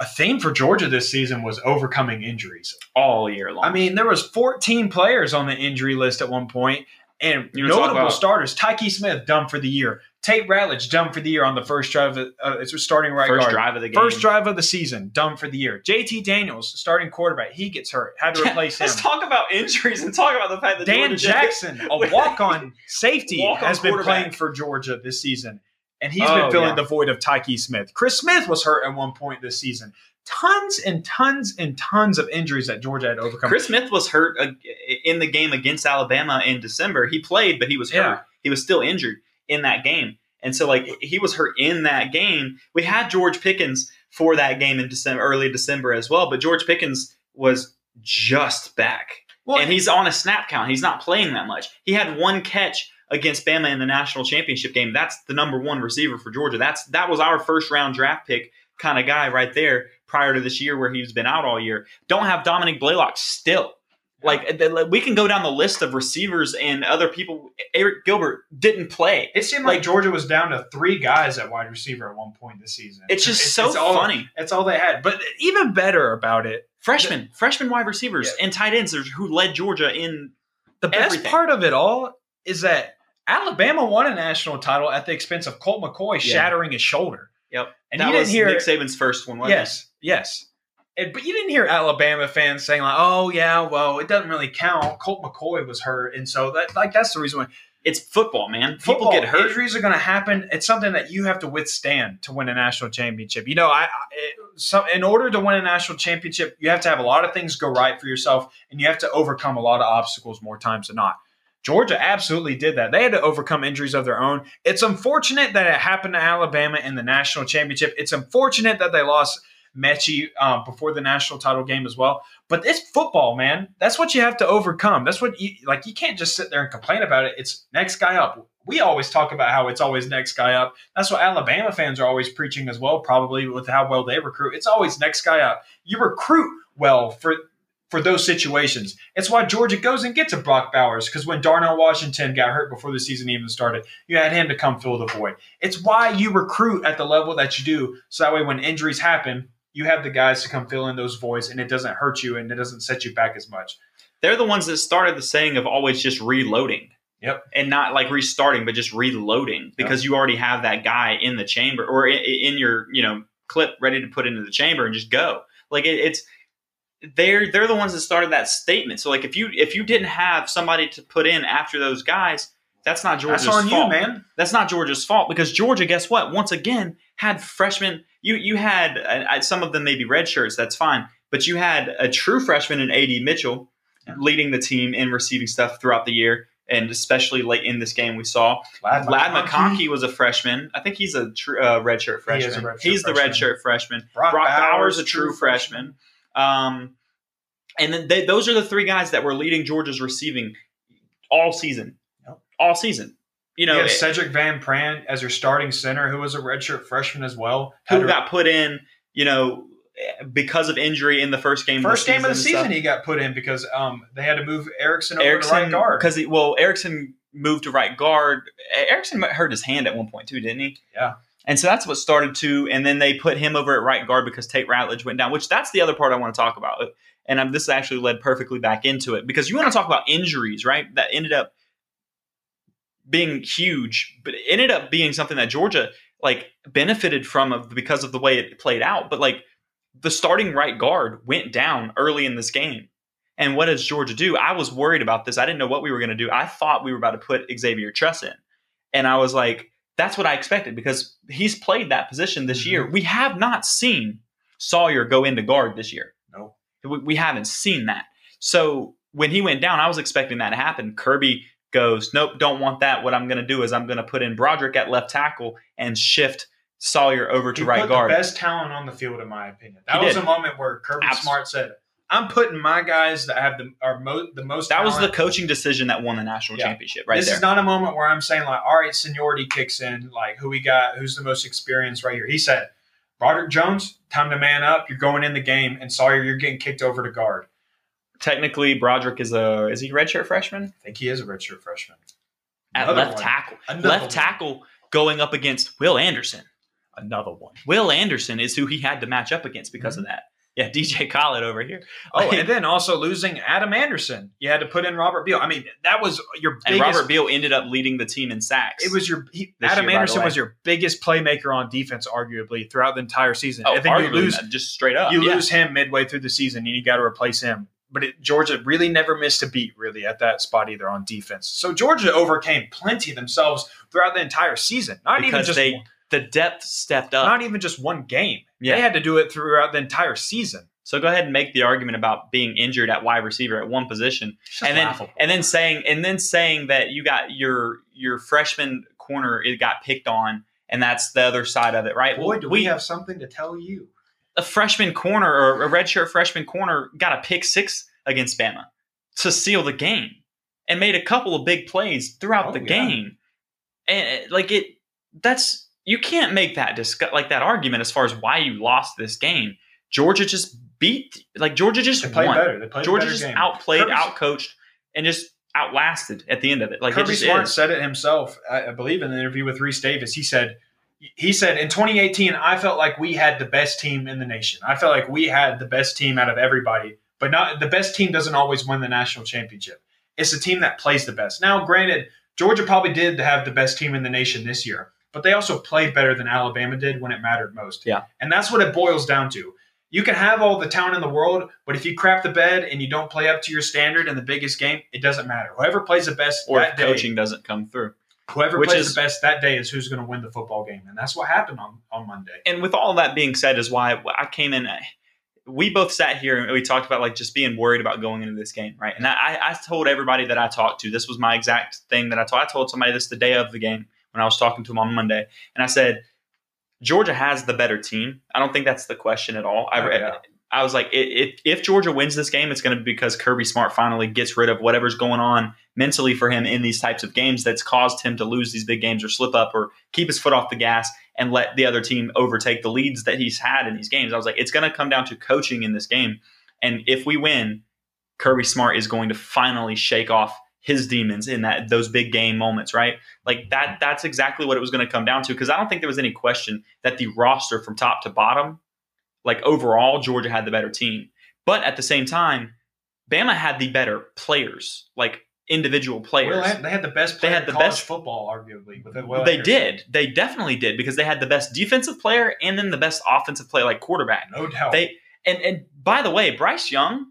a theme for Georgia this season was overcoming injuries. all year long. I mean, there was 14 players on the injury list at one point, and notable starters: Tykee Smith done for the year, Tate Ratledge done for the year on the first drive. Of, uh, it's starting right first guard. drive of the game. First drive of the season, done for the year. JT Daniels, starting quarterback, he gets hurt, had to <laughs> replace him. Let's talk about injuries and talk about the fact that Dan Georgia Jackson, a <laughs> walk-on safety, Walk-on has been playing for Georgia this season, and he's Oh, been filling yeah. the void of Tykee Smith. Chris Smith was hurt at one point this season. Tons and tons and tons of injuries that Georgia had to overcome. Chris Smith was hurt uh, in the game against Alabama in December. He played, but he was hurt. Yeah. He was still injured in that game. And so, like, he was hurt in that game. We had George Pickens for that game in December, early December as well. But George Pickens was just back. Well, and he's on a snap count. He's not playing that much. He had one catch against Bama in the national championship game. That's the number one receiver for Georgia. That's that was our first round draft pick kind of guy right there prior to this year where he's been out all year. Don't have Dominick Blaylock still. Like we can go down the list of receivers and other people. Arik Gilbert didn't play. It seemed like Like- Georgia was down to three guys at wide receiver at one point this season. It's just so all, funny. It's all they had. But even better about it, Freshman, freshman wide receivers and tight ends who led Georgia in. the best Everything. part of it all is that Alabama won a national title at the expense of Colt McCoy Yeah. shattering his shoulder. Yep, And that didn't was hear Nick Saban's first one. Wasn't Yes, yes. And- but you didn't hear Alabama fans saying like, "Oh yeah, well, it doesn't really count. Colt McCoy was hurt, and so that like that's the reason why? It's football, man. People get hurt. Injuries are going to happen. It's something that you have to withstand to win a national championship. You know, I, I it, so in order to win a national championship, you have to have a lot of things go right for yourself, and you have to overcome a lot of obstacles more times than not. Georgia absolutely did that. They had to overcome injuries of their own. It's unfortunate that it happened to Alabama in the national championship. It's unfortunate that they lost Metchie um, before the national title game as well. But it's football, man. That's what you have to overcome. That's what you like. You can't just sit there and complain about it. It's next guy up. We always talk about how it's always next guy up. That's what Alabama fans are always preaching as well, probably with how well they recruit. It's always next guy up. You recruit well for for those situations. It's why Georgia goes and gets a Brock Bowers because when Darnell Washington got hurt before the season even started, you had him to come fill the void. It's why you recruit at the level that you do, so that way when injuries happen, you have the guys to come fill in those voids, and it doesn't hurt you and it doesn't set you back as much. They're the ones that started the saying of always just reloading. Yep. And not like restarting, but just reloading because you already have that guy in the chamber or in, in your you know clip ready to put into the chamber and just go. Like it, it's they're they're the ones that started that statement. So like if you if you didn't have somebody to put in after those guys, that's not Georgia's That's on fault. you, man. That's not Georgia's fault because Georgia, guess what? Once again, had freshmen. You you had uh, some of them maybe red shirts. That's fine, but you had a true freshman in Ad Mitchell leading the team in receiving stuff throughout the year, and especially late in this game we saw. Lad Ladd McConkey was a freshman. I think he's a true uh, red shirt He is a freshman. redshirt he's the freshman. red shirt freshman. Brock, Brock Bowers, Bowers, a true true freshman. Um, and then they, those are the three guys that were leading Georgia's receiving all season. All season. You know, Sedrick Van Pran as your starting center, who was a redshirt freshman as well. who Had a- got put in, you know, because of injury in the first game. first of the game of the season he got put in because um, they had to move Ericson over to right guard. because well, Ericson moved to right guard. Ericson hurt his hand at one point too, didn't he? Yeah. And so that's what started to, and then they put him over at right guard because Tate Ratledge went down. Which that's the other part I want to talk about. And um, this actually led perfectly back into it because you want to talk about injuries, right? That ended up being huge, but it ended up being something that Georgia like benefited from of because of the way it played out. But like the starting right guard went down early in this game. And what does Georgia do? I was worried about this. I didn't know what we were going to do. I thought we were about to put Xavier Truss in. And I was like, that's what I expected because he's played that position this mm-hmm. year. We have not seen Salyer go into guard this year. No. We, we haven't seen that. So when he went down, I was expecting that to happen. Kirby goes, nope, don't want that. What I'm going to do is I'm going to put in Broderick at left tackle and shift Salyer over to He right guard. the best talent on the field, in my opinion. That He was did. a moment where Kirby Abs- Smart said, "I'm putting my guys that have the are mo- the most." That was the coaching decision that won the national Yeah. championship right this there. is not a moment where I'm saying like, "All right, seniority kicks in." Like, who we got? Who's the most experienced right here? He said, "Broderick Jones, time to man up. You're going in the game, and Salyer, you're getting kicked over to guard." Technically, Broderick is a is he redshirt freshman I think he is a redshirt freshman. at Another left one. tackle. Another left one. tackle going up against Will Anderson. Another one. Will Anderson is who he had to match up against because of mm-hmm. that. Yeah, DJ Khaled over here. Oh, Like- and then also losing Adam Anderson. You had to put in Robert Beal. I mean, that was your and. Robert Beal ended up leading the team in sacks. It was your he, Adam year, Anderson was your biggest playmaker on defense, arguably throughout the entire season. oh, and then you lose just straight up. you yeah. lose him midway through the season, and you got to replace him. But it, Georgia really never missed a beat, really, at that spot either on defense. So Georgia overcame plenty themselves throughout the entire season. Not even just they one, the depth stepped up. not even just one game. Yeah. They had to do it throughout the entire season. so go ahead and make the argument about being injured at wide receiver at one position, and then laughable. and then saying and then saying that you got your your freshman corner it got picked on, and that's the other side of it, right? boy, do we, have something to tell you. A freshman corner or a redshirt freshman corner got a pick six against Bama to seal the game and made a couple of big plays throughout Oh, the yeah. game. And uh, like it, that's you can't make that discuss like that argument as far as why you lost this game. Georgia just beat like Georgia just They played won. better. They played Georgia just game. outplayed, Kirby- outcoached, and just outlasted at the end of it. Like it Kirby just Smart is. said it himself, I I believe, in an interview with Rece Davis. He said, he said in 2018, I felt like we had the best team in the nation. I felt like we had the best team out of everybody, but not the best team doesn't always win the national championship. It's the team that plays the best. Now, granted, Georgia probably did have the best team in the nation this year, but they also played better than Alabama did when it mattered most. Yeah. And that's what it boils down to. You can have all the talent in the world, but if you crap the bed and you don't play up to your standard in the biggest game, it doesn't matter. Whoever plays the best or that if day, coaching doesn't come through. Whoever Which plays is- the best that day is who's going to win the football game, and that's what happened on, on Monday. and with all that being said, is why I came in. We both sat here and we talked about like just being worried about going into this game, right? And I, I told everybody that I talked to this was my exact thing that I told. I told somebody this the day of the game when I was talking to him on Monday, and I said Georgia has the better team. I don't think that's the question at all. I, Oh, yeah. I was like, if if Georgia wins this game, it's going to be because Kirby Smart finally gets rid of whatever's going on mentally for him in these types of games that's caused him to lose these big games or slip up or keep his foot off the gas and let the other team overtake the leads that he's had in these games. I was like, it's going to come down to coaching in this game, and if we win, Kirby Smart is going to finally shake off his demons in that those big game moments, right? Like that. That's exactly what it was going to come down to because I don't think there was any question that the roster from top to bottom like overall, Georgia had the better team. But at the same time, Bama had the better players, like individual players. Will, they had- the best. They had the best- football, arguably. Will they did. They definitely did because they had the best defensive player and then the best offensive player, like quarterback. no doubt. They and and by the way, Bryce Young,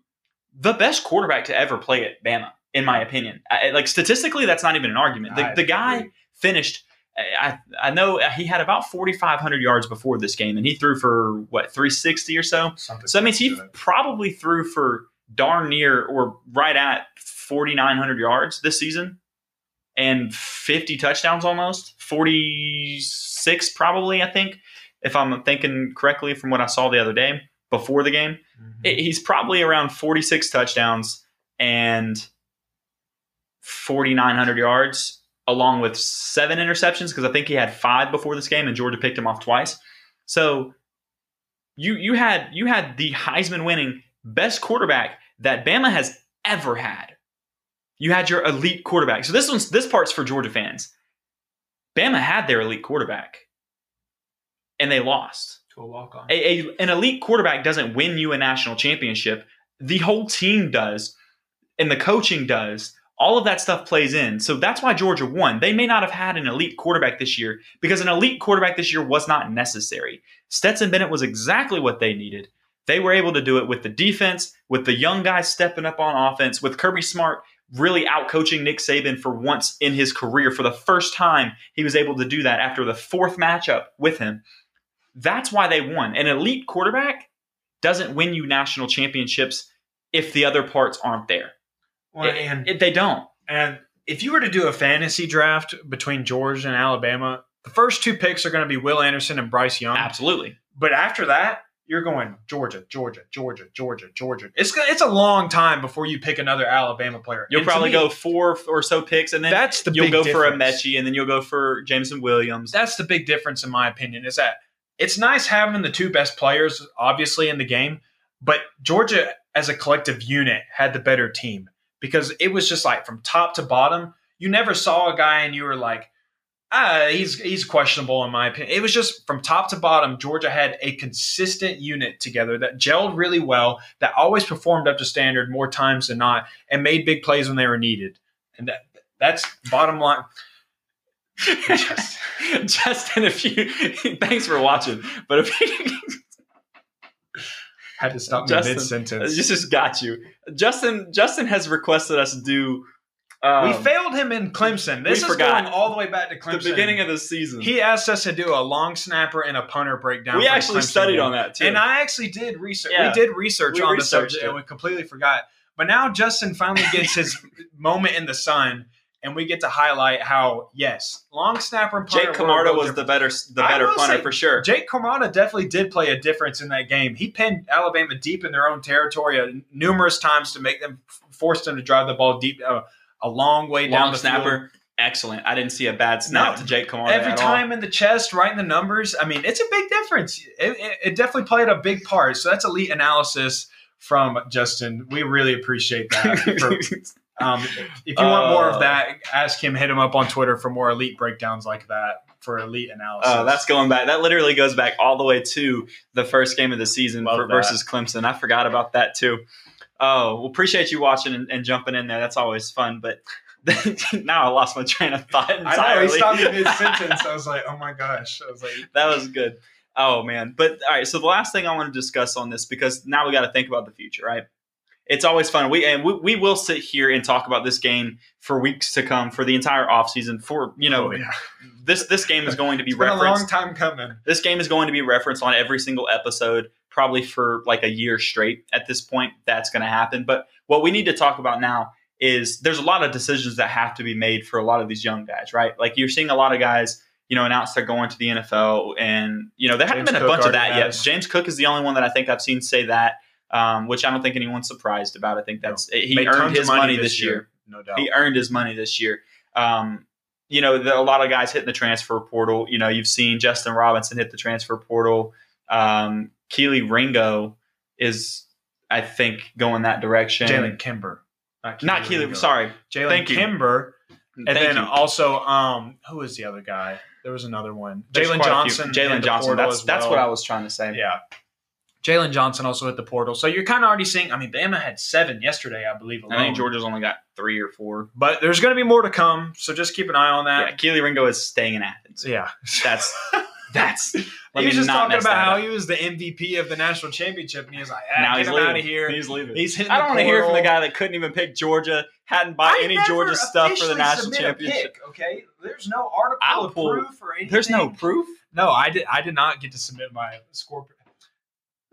the best quarterback to ever play at Bama, in my opinion. I, like statistically, that's not even an argument. The, the guy finished. I I know he had about forty five hundred yards before this game, and he threw for what three sixty or so. Something So that means he probably threw for darn near or right at 4,900 yards this season and 50 touchdowns almost. 46 probably, I think, if I'm thinking correctly from what I saw the other day before the game. Mhm. It- He's probably around 46 touchdowns and 4,900 yards, along with seven interceptions, because I think he had five before this game and Georgia picked him off twice. So you you had you had the Heisman winning best quarterback that Bama has ever had. You had your elite quarterback. So this one's this part's for Georgia fans. Bama had their elite quarterback, and they lost. to a walk on. An elite quarterback doesn't win you a national championship. The whole team does, and the coaching does. All of that stuff plays in. So that's why Georgia won. They may not have had an elite quarterback this year because an elite quarterback this year was not necessary. Stetson Bennett was exactly what they needed. They were able to do it with the defense, with the young guys stepping up on offense, with Kirby Smart really out coaching Nick Saban for once in his career. For the first time, he was able to do that after the fourth matchup with him. That's why they won. An elite quarterback doesn't win you national championships if the other parts aren't there. Well, It- and it- they don't. and if you were to do a fantasy draft between Georgia and Alabama, the first two picks are going to be Will Anderson and Bryce Young. Absolutely. But after that, you're going Georgia, Georgia, Georgia, Georgia, Georgia. It's it's a long time before you pick another Alabama player. You'll And probably me, go four or so picks, and then That's the you'll go for a difference. Metchie, and then you'll go for Jameson Williams. That's the big difference, in my opinion, is that it's nice having the two best players, obviously, in the game, but Georgia as a collective unit had the better team because it was just like from top to bottom. You never saw a guy and you were like, ah, he's he's questionable in my opinion. It was just from top to bottom, Georgia had a consistent unit together that gelled really well, that always performed up to standard more times than not, and made big plays when they were needed. And that that's bottom line. <laughs> Just- Justin, if you <laughs> thanks for watching, but if you had to stop me mid sentence. this <laughs> just got you, Justin. Justin has requested us to do. Um, we failed him in Clemson. This is going all the way back to the Clemson. beginning of the season. he asked us to do a long snapper and a punter breakdown. we actually Clemson studied game. on that too. and I actually did research. Yeah. We did research We on the subject, it. and we completely forgot. But now Justin finally gets his <laughs> moment in the sun, and we get to highlight how yes, long snapper and punter. Jake Camarda was the better the better punter for sure. Jake Camarda definitely did play a difference in that game. He pinned Alabama deep in their own territory uh, numerous times to make them force them to drive the ball deep uh, a long way down the snapper. field. excellent. I didn't see a bad snap No, to Jake Camarda Every time in the chest, writing the numbers. I mean, it's a big difference. It, it, it definitely played a big part. So that's elite analysis from Justin. We really appreciate that. <laughs> For- all. um, if you want more Uh, of that, ask him. Hit him up on Twitter for more elite breakdowns like that for elite analysis. Uh, that's going back. That literally goes back all the way to the first game of the season for, versus Clemson. I forgot about that too. Oh, well, appreciate you watching and, and jumping in there. That's always fun. But <laughs> now I lost my train of thought entirely. I know he stopped me mid sentence. <laughs> I was like, oh my gosh. I was like, that was good. Oh man. But all right, so the last thing I want to discuss on this because now we got to think about the future, right? It's always fun. We and we, we will sit here and talk about this game for weeks to come for the entire offseason for you know oh, yeah. this this game is going to be It's been a referenced long time coming. this game is going to be referenced on every single episode probably for like a year straight at this point that's going to happen but what we need to talk about now is there's a lot of decisions that have to be made for a lot of these young guys right like you're seeing a lot of guys you know announce they're going to the nfl and you know there haven't been a Cook bunch of that yet james cook is the only one that i think i've seen say that um, which i don't think anyone's surprised about i think that's he Made earned his money, this year No doubt. he earned his money this year. Um, you know, the, a lot of guys hitting the transfer portal. You know, you've seen Justin Robinson hit the transfer portal. Um, Kelee Ringo is, I think, going that direction. Jalen Kimber. Not Kelee. Not Kelee. Sorry. Jalen Kimber. And Thank then you. also, um, who was the other guy? There was another one. Jalen quite a few. Johnson. Jalen Johnson. That's that's well. what I was trying to say. Yeah. Jalen Johnson also hit the portal. So you're kind of already seeing, I mean, Bama had seven yesterday, I believe. Alone. I think Georgia's only got three or four. But there's going to be more to come. So just keep an eye on Yeah, that. Kelee Ringo is staying in Athens. Yeah. That's <laughs> that's. he was just talking about how up. he was the MVP of the national championship. And he was like, ah, now get he's him leaving. out of here. He's leaving. He's hitting I don't want to hear from the guy that couldn't even pick Georgia, hadn't bought I any Georgia stuff for the national championship. pick, okay, there's no article I'll of pull- proof or anything. There's no proof. No, I did. I did not get to submit my score.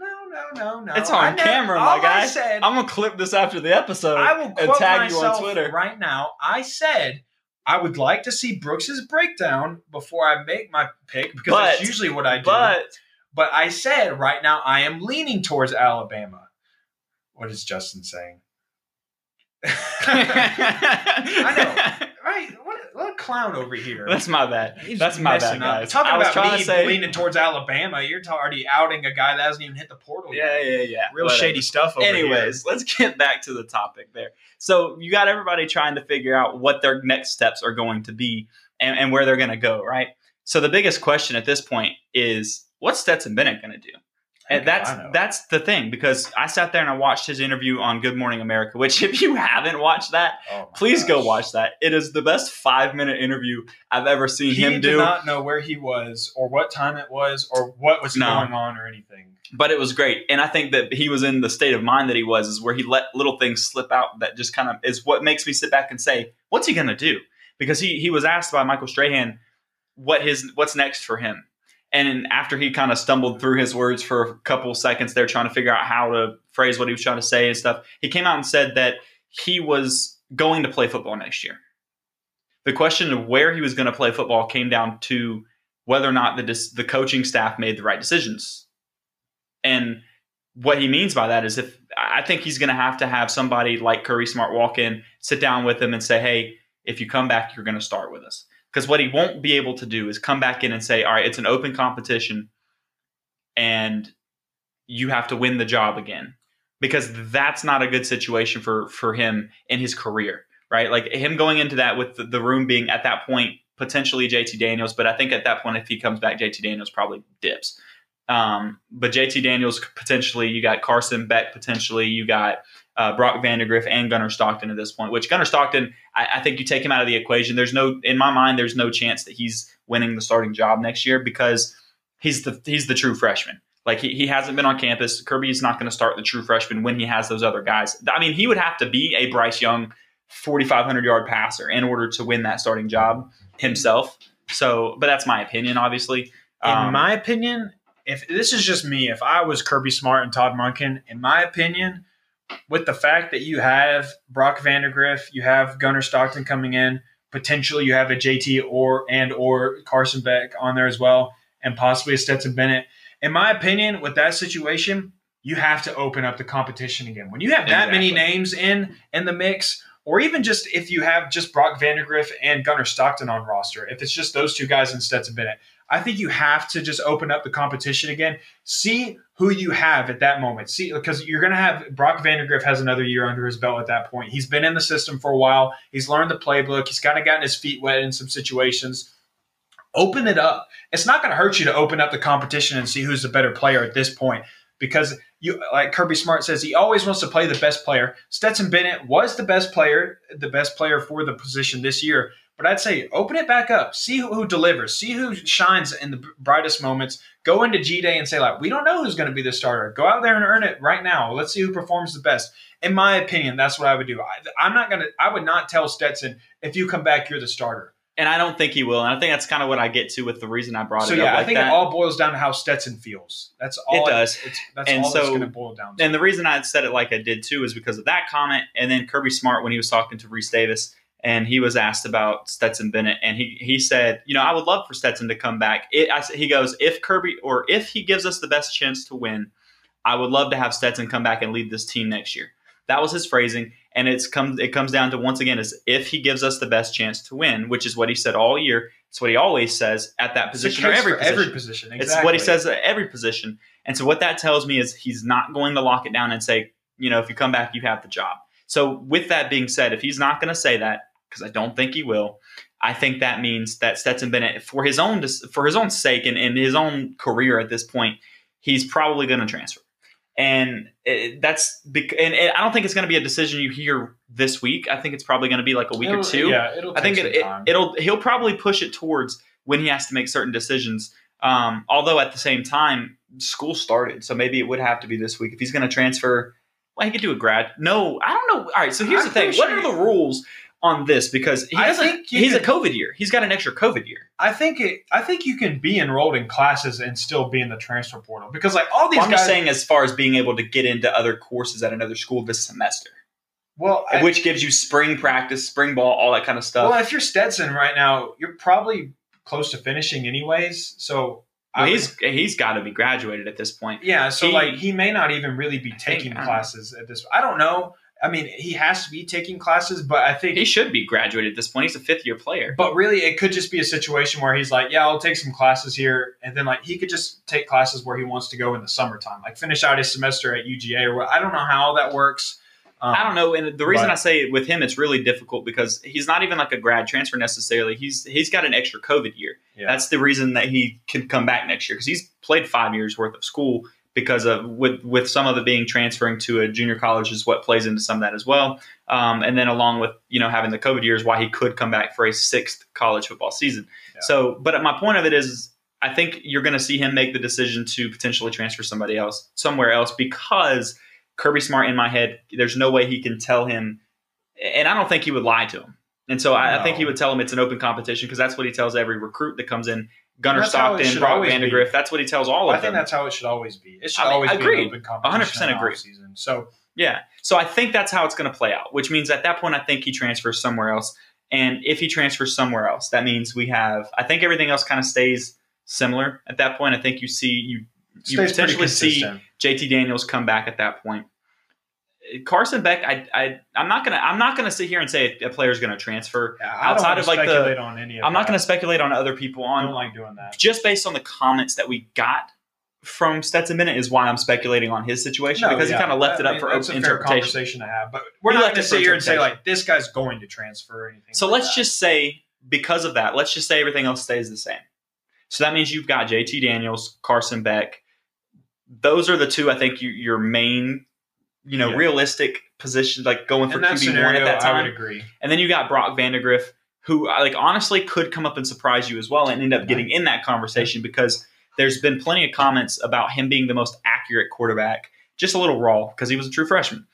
No, no, no, no. It's on I never- camera, my all I guy. said, I'm gonna clip this after the episode I will and tag you on Twitter. right now. I said I would like to see Brooks's breakdown before I make my pick because But- that's usually what I do. But But I said right now I am leaning towards Alabama. What is Justin saying? I know. <laughs> Right, what, what a clown over here. That's my bad. He's That's my bad, up. guys. Talking I was about trying me to say. leaning towards Alabama, you're already outing a guy that hasn't even hit the portal yeah, yet. yeah, yeah. yeah. Real Whatever. shady stuff over Anyways, let's get back to the topic there. So you got everybody trying to figure out what their next steps are going to be and, and where they're going to go, right? So the biggest question at this point is what's Stetson Bennett going to do? And that's that's the thing because I sat there and I watched his interview on Good Morning America. Which, <laughs> if you haven't watched that, Oh please go watch that. It is the best five minute interview I've ever seen He him did do. not know where he was or what time it was or what was No. going on or anything. but it was great. And I think that he was in the state of mind that he was, is where he let little things slip out that just kind of is what makes me sit back and say, what's he going to do? Because he he was asked by Michael Strahan what his what's next for him. And after he kind of stumbled through his words for a couple seconds there, trying to figure out how to phrase what he was trying to say and stuff, he came out and said that he was going to play football next year. The question of where he was going to play football came down to whether or not the the coaching staff made the right decisions. And what he means by that is if I think he's going to have to have somebody like Kirby Smart walk in, sit down with him and say, "Hey, if you come back, you're going to start with us." Because what he won't be able to do is come back in and say, "All right, it's an open competition, and you have to win the job again," because that's not a good situation for for him in his career, right? Like him going into that with the, the room being at that point potentially JT Daniels, but I think at that point if he comes back, JT Daniels probably dips. Um, but JT Daniels potentially, you got Carson Beck potentially, you got uh, Brock Vandagriff and Gunnar Stockton at this point. Which Gunnar Stockton, I, I think you take him out of the equation. There's no, in my mind, there's no chance that he's winning the starting job next year because he's the he's the true freshman. Like he, he hasn't been on campus. Kirby is not going to start the true freshman when he has those other guys. I mean, he would have to be a Bryce Young, 4,500 yard passer in order to win that starting job himself. So, but that's my opinion, obviously. In Um, my opinion, if this is just me, if I was Kirby Smart and Todd Monken, in my opinion, with the fact that you have Brock Vandagriff, you have Gunnar Stockton coming in, potentially you have a JT or and or Carson Beck on there as well, and possibly a Stetson Bennett. In my opinion, with that situation, you have to open up the competition again. When you have that many names in in the mix, or even just if you have just Brock Vandagriff and Gunnar Stockton on roster, if it's just those two guys and Stetson Bennett, I think you have to just open up the competition again. See who you have at that moment. See, because you're going to have Brock Vandagriff has another year under his belt at that point. He's been in the system for a while. He's learned the playbook. He's kind of gotten his feet wet in some situations. Open it up. It's not going to hurt you to open up the competition and see who's the better player at this point because you like Kirby Smart says he always wants to play the best player. Stetson Bennett was the best player, the best player for the position this year. But I'd say open it back up, see who, who delivers, see who shines in the brightest moments. Go into G Day and say like, we don't know who's going to be the starter. Go out there and earn it right now. Let's see who performs the best. In my opinion, that's what I would do. I, I'm not going to. I would not tell Stetson if you come back, you're the starter. And I don't think he will. And I think that's kind of what I get to with the reason I brought it up. So yeah. I think that. it all boils down to how Stetson feels. That's all It does. It's, that's And all it's so- going to boil down to. And the reason I said it like I did too is because of that comment, and then Kirby Smart when he was talking to Rece Davis, and he was asked about Stetson Bennett, and he he said, you know, I would love for Stetson to come back. It, I, he goes, if Kirby or if he gives us the best chance to win, I would love to have Stetson come back and lead this team next year. That was his phrasing, and it's come it comes down to once again is if he gives us the best chance to win, which is what he said all year. It's what he always says at that position or every position. every position. It's what he says at every position. And so what that tells me is he's not going to lock it down and say, you know, if you come back, you have the job. So with that being said, if he's not going to say that, because I don't think he will, I think that means that Stetson Bennett, for his own for his own sake and, and his own career at this point, he's probably going to transfer. And it, that's bec- and, and I don't think it's going to be a decision you hear this week. I think it's probably going to be like a week or It'll- two. Yeah, it'll. I think take it, some it, he'll probably push it towards when he has to make certain decisions. Um, although at the same time, school started, so maybe it would have to be this week if he's going to transfer. Well, he could do a grad. No, I don't know. All right, so here's I'm the thing: pretty what are the rules on this? Because he I think He's a COVID year. He's got an extra COVID year. I think it. I think you can be enrolled in classes and still be in the transfer portal because, like, all these Well, I'm guys. just saying, as far as being able to get into other courses at another school this semester, well, I, which gives you spring practice, spring ball, all that kind of stuff. well, if you're Stetson right now, you're probably close to finishing anyways. So Well, he's he's got to be graduated at this point. yeah. So he- like, he may not even really be taking I don't know. classes at this. I don't know. I mean, he has to be taking classes, but I think He should be graduated at this point. He's a fifth year player. But really, it could just be a situation where he's like, "Yeah, I'll take some classes here," and then like he could just take classes where he wants to go in the summertime, like finish out his semester at UGA or what. I don't know how that works. Um, I don't know, and the reason but- I say with him, it's really difficult because he's not even like a grad transfer necessarily. He's he's got an extra COVID year. Yeah. That's the reason that he can come back next year because he's played five years worth of school because of with with some of it being transferring to a junior college is what plays into some of that as well. Um, and then along with you know having the COVID years, why he could come back for a sixth college football season. Yeah. So, but my point of it is. I think you're going to see him make the decision to potentially transfer somebody else somewhere else because Kirby Smart in my head, there's no way he can tell him, and I don't think he would lie to him. And so I, I think he would tell him it's an open competition because that's what he tells every recruit that comes in. Gunnar That's how it Stockton, Brock. Vandagriff. That's what he tells all of us. I think that's how it should always be. It should I mean, always agreed. be an open competition. 100% agree. Season. So Yeah. So I think that's how it's going to play out, which means at that point, I think he transfers somewhere else. And if he transfers somewhere else, that means we have, I think everything else kind of stays similar at that point. I think you see, you, you potentially see. JT Daniels come back at that point. Carson Beck, I, I, I'm not gonna, I'm not gonna sit here and say a player's gonna transfer. Yeah, outside of, like, the- on any of I'm not gonna speculate on other people I on don't like doing that. just based on the comments that we got from Stetson Bennett is why I'm speculating on his situation No, because yeah, he kind of left I it up mean, for open interpretation. conversation to have, but we're He not going to sit here and say like this guy's going to transfer or anything. So like let's that. just say because of that, let's just say everything else stays the same. So that means you've got JT Daniels, Carson Beck. Those are the two I think you, your main, you know, Yeah. realistic position, like going for QB one at that I time. would agree. And then you got Brock Vandagriff, who uh, like honestly could come up and surprise you as well and end up getting in that conversation because there's been plenty of comments about him being the most accurate quarterback, just a little raw because he was a true freshman.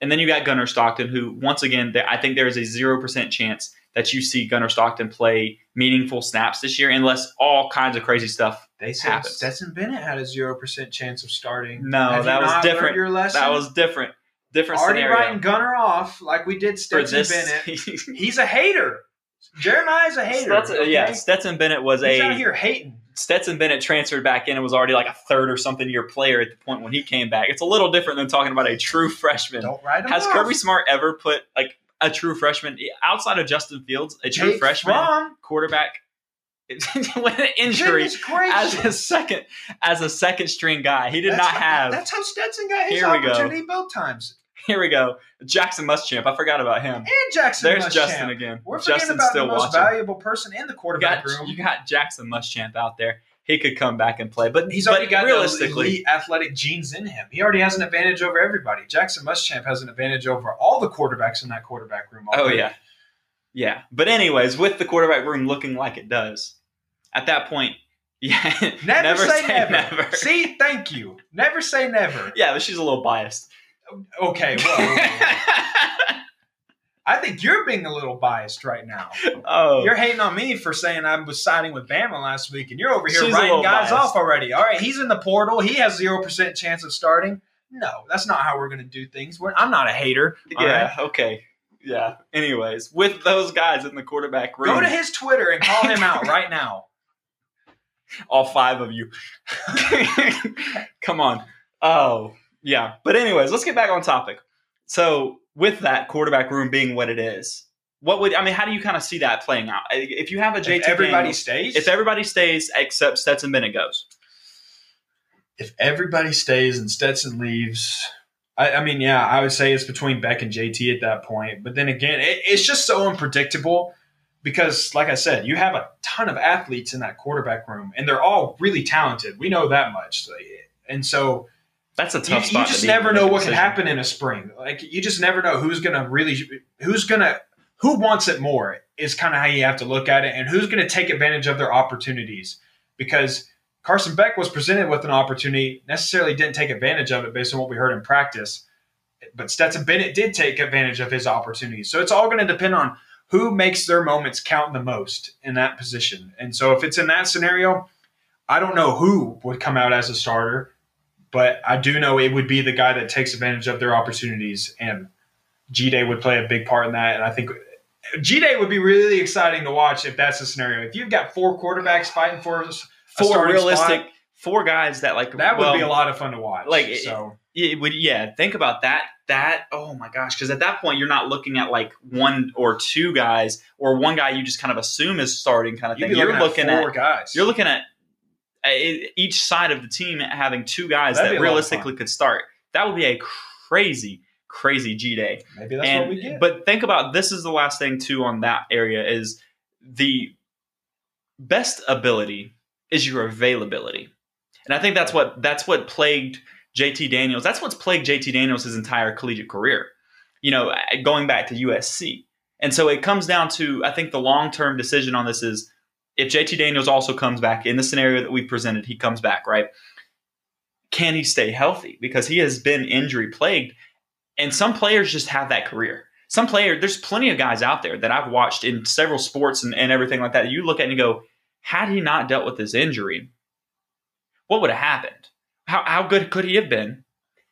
And then you got Gunnar Stockton, who once again, I think there is a zero percent chance that you see Gunnar Stockton play meaningful snaps this year, unless all kinds of crazy stuff. They said happens. Stetson Bennett had a zero percent chance of starting. No, Have that was different. Your lesson? That was different, different already scenario writing Gunnar off like we did Stetson. Bennett. <laughs> He's a hater. Jeremiah's a hater. Stetson, okay? Yeah, Stetson Bennett was He's a out here hating. Stetson Bennett transferred back in and was already like a third or something year player at the point when he came back. It's a little different than talking about a true <laughs> freshman. Don't write him Has off. Kirby Smart ever put like a true freshman outside of Justin Fields, a true Jake freshman Fromm, quarterback <laughs> with an injury as a second as a second string guy. He did That's not how- have. That's how Stetson got his Here we go. opportunity both times. Here we go, Jackson Muschamp. I forgot about him. And Jackson There's Muschamp. Justin again. We're forgetting Justin's about still the most watching. valuable person in the You quarterback got, room. you got Jackson Muschamp out there. He could come back and play, but He's but already got realistically, athletic genes in him. He already has an advantage over everybody. Jackson Muschamp has an advantage over all the quarterbacks in that quarterback room. Oh yeah, yeah. But anyways, with the quarterback room looking like it does, at that point, <laughs> yeah, Never, say, never. never. <laughs> See, thank you. Never say never. yeah, but she's a little biased. Okay, well, <laughs> I think you're being a little biased right now. oh, You're hating on me for saying I was siding with Bama last week, and you're over here She's writing guys biased. off already. All right, he's in the portal. He has zero percent chance of starting. No, that's not how we're going to do things. We're, I'm not a hater. all yeah, right? okay, yeah. Anyways, with those guys in the quarterback room, Go to his Twitter and call him out <laughs> right now. all five of you. <laughs> Come on. Oh, yeah. But anyways, let's get back on topic. So, with that quarterback room being what it is, what would I mean? How do you kind of see that playing out? If you have a JT, If everybody Daniels- stays, if everybody stays except Stetson Bennett goes, if everybody stays and Stetson leaves, I, I mean, yeah, I would say it's between Beck and JT at that point. But then again, it, it's just so unpredictable because, like I said, you have a ton of athletes in that quarterback room, and they're all really talented. We know that much, and so that's a you, tough you spot. to just in never know what can decision. happen in a spring. Like you just never know who's gonna really, who's gonna, who wants it more is kind of how you have to look at it, and who's gonna take advantage of their opportunities because. Carson Beck was presented with an opportunity, necessarily didn't take advantage of it based on what we heard in practice. But Stetson Bennett did take advantage of his opportunities. So it's all going to depend on who makes their moments count the most in that position. And so if it's in that scenario, I don't know who would come out as a starter, but I do know it would be the guy that takes advantage of their opportunities. And G Day would play a big part in that. And I think G Day would be really exciting to watch if that's the scenario. If you've got four quarterbacks fighting for four realistic, spot, four guys that like that would well, be a lot of fun to watch. like, so It would, yeah. Think about that. That oh my gosh, because at that point you're not looking at like one or two guys or one guy you just kind of assume is starting kind of thing. You're looking at four guys. you're looking at uh, each side of the team having two guys That'd that be a lot of realistically could start. That would be a crazy, crazy G day. Maybe that's and what we get. but think about this is the last thing too on that area is the best ability is your availability, and I think that's what that's what plagued JT Daniels. That's what's plagued JT Daniels his entire collegiate career. You know, going back to USC, and so it comes down to I think the long term decision on this is if JT Daniels also comes back in the scenario that we presented, he comes back right. Can he stay healthy? Because he has been injury plagued, and some players just have that career. Some player, there's plenty of guys out there that I've watched in several sports and, and everything like that. You look at and you go, had he not dealt with this injury, what would have happened? How, how good could he have been?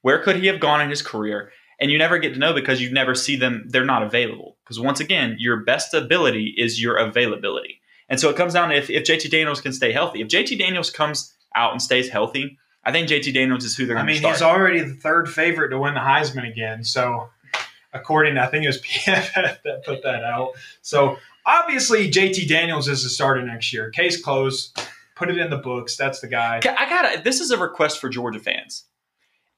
Where could he have gone in his career? And you never get to know because you never see them, they're not available. Because once again, your best ability is your availability. And so it comes down to if, if JT Daniels can stay healthy. If JT Daniels comes out and stays healthy, I think JT Daniels is who they're going to start. I mean, start. he's already the third favorite to win the Heisman again. So, according, to, I think it was <laughs> PFF that put that out. So, obviously, JT Daniels is the starter next year. Case closed. Put it in the books. That's the guy. I got This is a request for Georgia fans.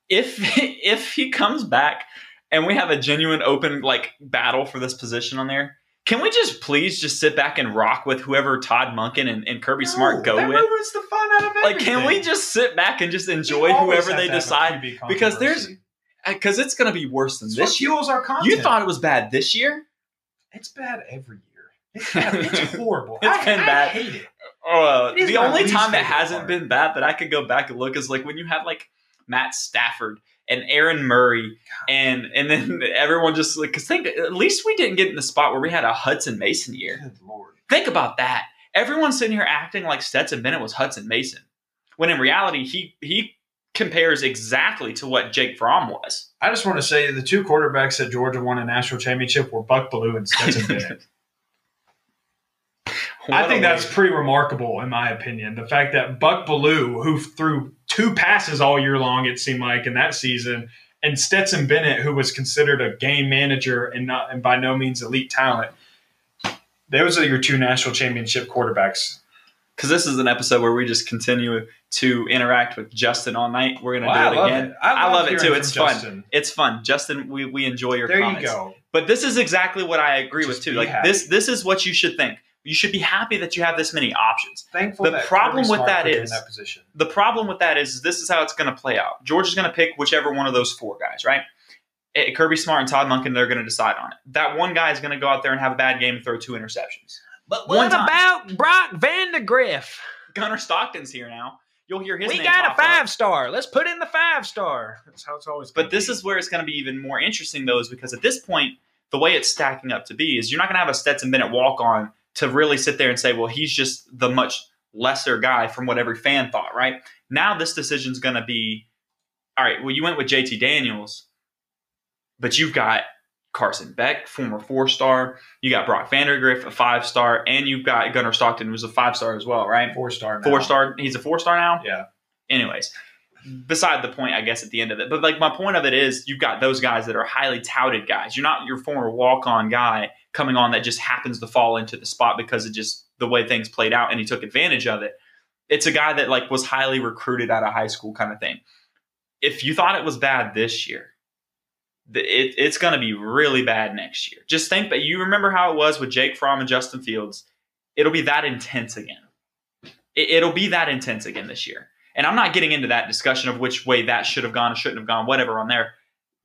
If <laughs> if he comes back and we have a genuine open like battle for this position on there, can we just please just sit back and rock with whoever Todd Monken and, and Kirby Smart go with? ruins the fun out of everything. Like, can we just sit back and just enjoy whoever they to have a decide? Because there's because it's going to be worse than It's this year. fuels our content. You thought it was bad this year? it's bad every year. It's, bad. it's <laughs> horrible. It's I, been I bad. hate it. Uh, It the only time it hasn't part. been bad that I could go back and look is like when you had like Matt Stafford and Aaron Murray and and then <laughs> everyone just like because think at least we didn't get in the spot where we had a Hutson Mason year. Good lord. Think about that. Everyone's sitting here acting like Stetson Bennett was Hutson Mason, when in reality he he compares exactly to what Jake Fromm was. I just want to say the two quarterbacks that Georgia won a national championship were Buck Belue and Stetson <laughs> Bennett. I think that's pretty remarkable, in my opinion. The fact that Buck Belue, who threw two passes all year long, it seemed like in that season, and Stetson Bennett, who was considered a game manager and not and by no means elite talent. Those are your two national championship quarterbacks. Because this is an episode where we just continue to interact with Justin all night. We're gonna Well, do it I again. it. I I love love it too. It's fun. Justin. It's fun, Justin. We, we enjoy your There comments. you go. But this is exactly what I agree Just with too. Like happy. this, this is what you should think. You should be happy that you have this many options. Thankful. The that problem with Smart that put you is- in that position. The problem with that is this is how it's going to play out. George is going to pick whichever one of those four guys, right? Eh, Kirby Smart and Todd Monken, they're going to decide on it. That one guy is going to go out there and have a bad game and throw two interceptions. But One what time. about Brock Vandagriff? Gunnar Stockton's here now. You'll hear his We name got a pop up. five star. Let's put in the five star. That's how it's always. But this is where it's going to be even more interesting, though, is because at this point, the way it's stacking up to be is you're not going to have a Stetson Bennett walk on to really sit there and say, well, he's just the much lesser guy from what every fan thought, right? Now this decision's going to be, all right, well, you went with JT Daniels, but you've got Carson Beck, former four star. You got Brock Vandagriff, a five star, and you've got Gunnar Stockton, who's a five star as well, right? four star. Four star. He's a four star now? Yeah. anyways beside the point i guess at the end of it but like my point of it is you've got those guys that are highly touted guys you're not your former walk-on guy coming on that just happens to fall into the spot because of just the way things played out and he took advantage of it. It's a guy that like was highly recruited out of high school kind of thing. If you thought it was bad this year it, it's going to be really bad next year. Just think that you remember how it was with jake fromm and justin fields? It'll be that intense again. It, it'll be that intense again this year. And I'm not getting into that discussion of which way that should have gone, or shouldn't have gone, whatever on there.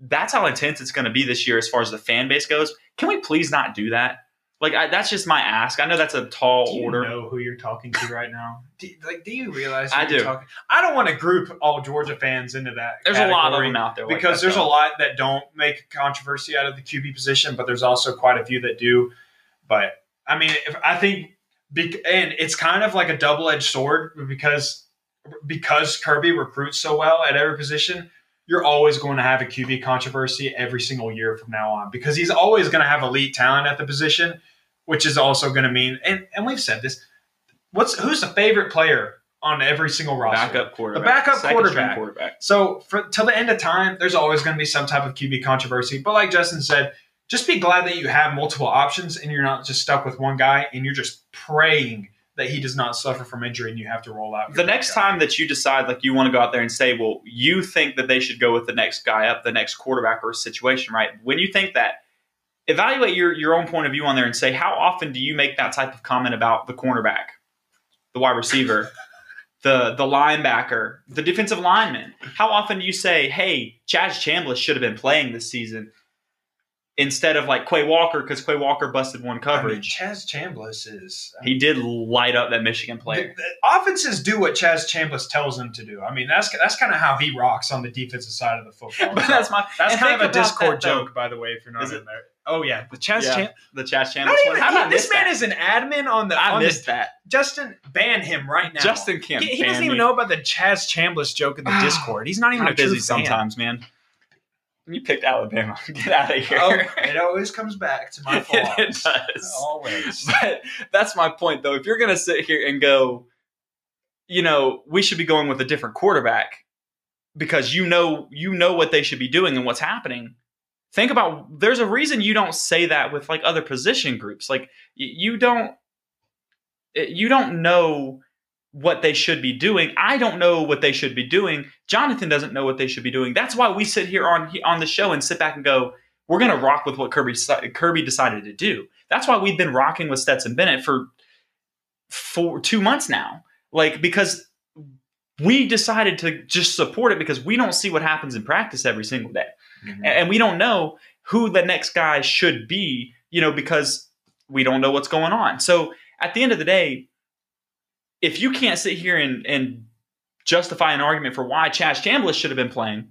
That's how intense it's going to be this year as far as the fan base goes. Can we please not do that? Like I, that's just my ask. I know that's a tall Do you order. know who you're talking to right now? <laughs> Do, like, do you realize? I you're do. Talking? I don't want to group all Georgia fans into that. There's a lot of category them out there like because that, there's though. a lot that don't make controversy out of the QB position, but there's also quite a few that do. But I mean, if, I think, bec- and it's kind of like a double edged sword because because Kirby recruits so well at every position. You're always going to have a QB controversy every single year from now on because he's always going to have elite talent at the position, which is also going to mean, and, and we've said this. What's who's the favorite player on every single roster? backup quarterback, The backup quarterback. quarterback. So for till the end of time, there's always going to be some type of QB controversy. But like Justin said, just be glad that you have multiple options and you're not just stuck with one guy and you're just praying that he does not suffer from injury and you have to roll out. The next time that you decide, like you want to go out there and say, well, you think that they should go with the next guy up, the next quarterback or situation, right? When you think that, evaluate your your own point of view on there and say, how often do you make that type of comment about the cornerback, the wide receiver, <laughs> the the linebacker, the defensive lineman? How often do you say, hey, Chaz Chambliss should have been playing this season instead of like Quay Walker because Quay Walker busted one I mean, coverage? Chaz Chambliss is. I he did light up that Michigan The, player. the offenses do what Chaz Chambliss tells them to do. I mean, that's that's kind of how he rocks on the defensive side of the football. But <laughs> that's my that's kind of a Discord that, though. joke, by the way. If you're not Is in it? there. Oh yeah, the Chaz Yeah. Cham- the Chaz Chambliss Not one. even, How did I he- this man that? is an admin on the. I on the- missed that. Justin, ban him right now. Justin can't. He, he doesn't even me. know about the Chaz Chambliss joke in the <sighs> Discord. He's not even I'm a busy sometimes, man. You picked Alabama. <laughs> Get out of here. Oh, it always comes back to my flaws. <laughs> it does. Always. <laughs> But that's my point, though. If you're gonna sit here and go, you know, we should be going with a different quarterback because you know you know what they should be doing and what's happening. Think about there's a reason you don't say that with like other position groups. Like you don't you don't know what they should be doing. I don't know what they should be doing. Jonathan doesn't know what they should be doing. That's why we sit here on on the show and sit back and go, we're going to rock with what Kirby Kirby decided to do. That's why we've been rocking with Stetson Bennett for for 2 months now. Like because we decided to just support it because we don't see what happens in practice every single day. Mm-hmm. And- and we don't know who the next guy should be, you know, because we don't know what's going on. So at the end of the day, if you can't sit here and, and justify an argument for why Chaz Chambliss should have been playing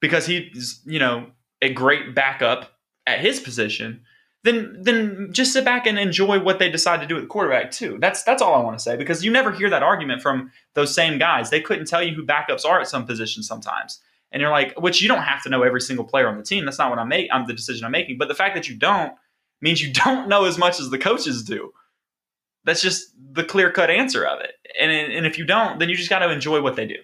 because he's, you know, a great backup at his position, then then just sit back and enjoy what they decide to do with the quarterback too. That's that's all I want to say because you never hear that argument from those same guys. They couldn't tell you who backups are at some positions sometimes. And you're like, which you don't have to know every single player on the team. That's not what I'm making. I'm the decision I'm making. But the fact that you don't means you <laughs> don't know as much as the coaches do. That's just the clear cut answer of it. And and if you don't, then you just got to enjoy what they do.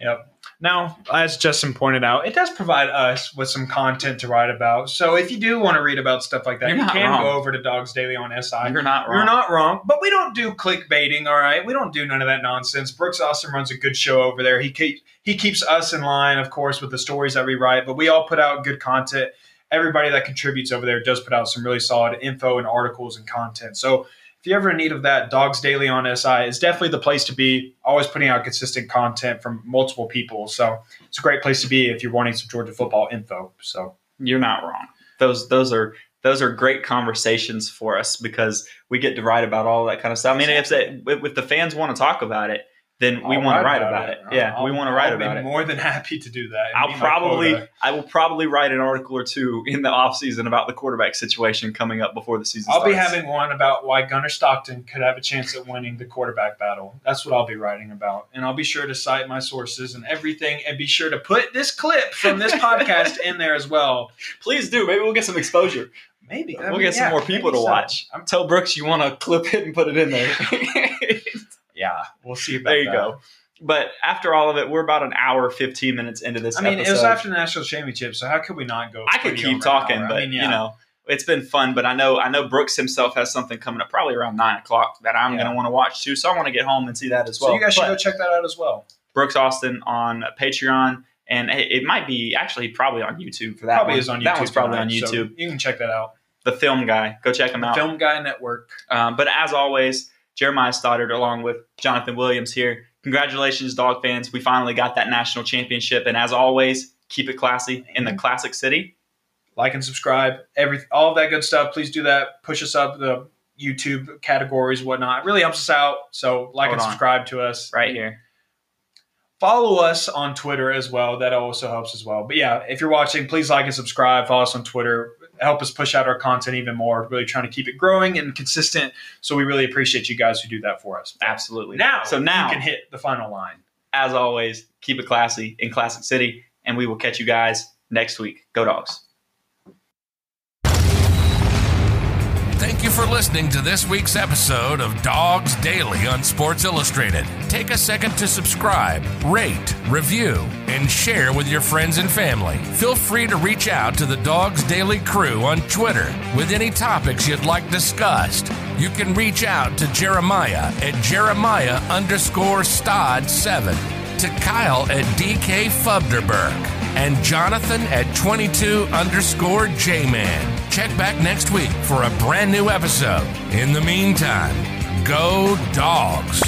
Yep. Now, as Justin pointed out, it does provide us with some content to write about. So if you do want to read about stuff like that, You're you can wrong. go over to Dawgs Daily on SI. You're not wrong. You're not wrong, but we don't do clickbaiting. All right, we don't do none of that nonsense. Brooks Austin runs a good show over there. He keep, he keeps us in line, of course, with the stories that we write. But we all put out good content. Everybody that contributes over there does put out some really solid info and articles and content. So if you're ever in need of that, Dawgs Daily on SI is definitely the place to be. Always putting out consistent content from multiple people. So it's a great place to be if you're wanting some Georgia football info. So You're not wrong. Those those are those are great conversations for us because we get to write about all that kind of stuff. I mean, if they, if the fans want to talk about it, then we want to write about it. Yeah, I'll- we want to write I'll be about it. More than happy to do that. I'll probably. I will probably write an article or two in the off season about the quarterback situation coming up before the season I'll starts. be having one about why Gunnar Stockton could have a chance at winning the quarterback battle. That's what I'll be writing about. And I'll be sure to cite my sources and everything and be sure to put this clip from this podcast in there as well. <laughs> Please do. Maybe we'll get some exposure. Maybe. I we'll mean, get some yeah, more people to so. watch. I'm- Tell Brooks you want to clip it and put it in there. <laughs> we'll see about there you that. go. But after all of it, we're about an hour, fifteen minutes into this. I mean, it was after the national championship, so how could we not go? I could keep talking, but I mean, yeah. you know, it's been fun. But I know, I know Brooks himself has something coming up, probably around nine o'clock that I'm Yeah. going to want to watch too. So I want to get home and see that as well. so you guys should go check that out as well. Brooks Austin on Patreon, and it might be actually probably on YouTube for that. Probably one. is on YouTube. That one's probably on tonight, so YouTube. you can check that out. the film guy, go check him out. Film Guy Network. Um, but as always, Jeremiah Stoddard along with Jonathan Williams here. Congratulations, dog fans. We finally got that national championship. And as always, keep it classy in the classic city. like and subscribe, every all of that good stuff. Please do that. Push us up the YouTube categories, whatnot. It really helps us out. So like Hold and on. subscribe to us. Right here. Follow us on Twitter as well. That also helps as well. But yeah, if you're watching, please like and subscribe. Follow us on Twitter. Help us push out our content even more. Really trying to keep it growing and consistent. So we really appreciate you guys who do that for us. Absolutely. Now, so now, you can hit the final line. as always, keep it classy in Classic City. And we will catch you guys next week. Go dogs. Thank you for listening to this week's episode of Dawgs Daily on Sports Illustrated. Take a second to subscribe, rate, review, and share with your friends and family. Feel free to reach out to the Dawgs Daily crew on Twitter with any topics you'd like discussed. You can reach out to Jeremiah at Jeremiah underscore Stod 7, to Kyle at DK Fubderberg, and Jonathan at 22 underscore J-Man. Check back next week for a brand new episode. In the meantime, go dogs.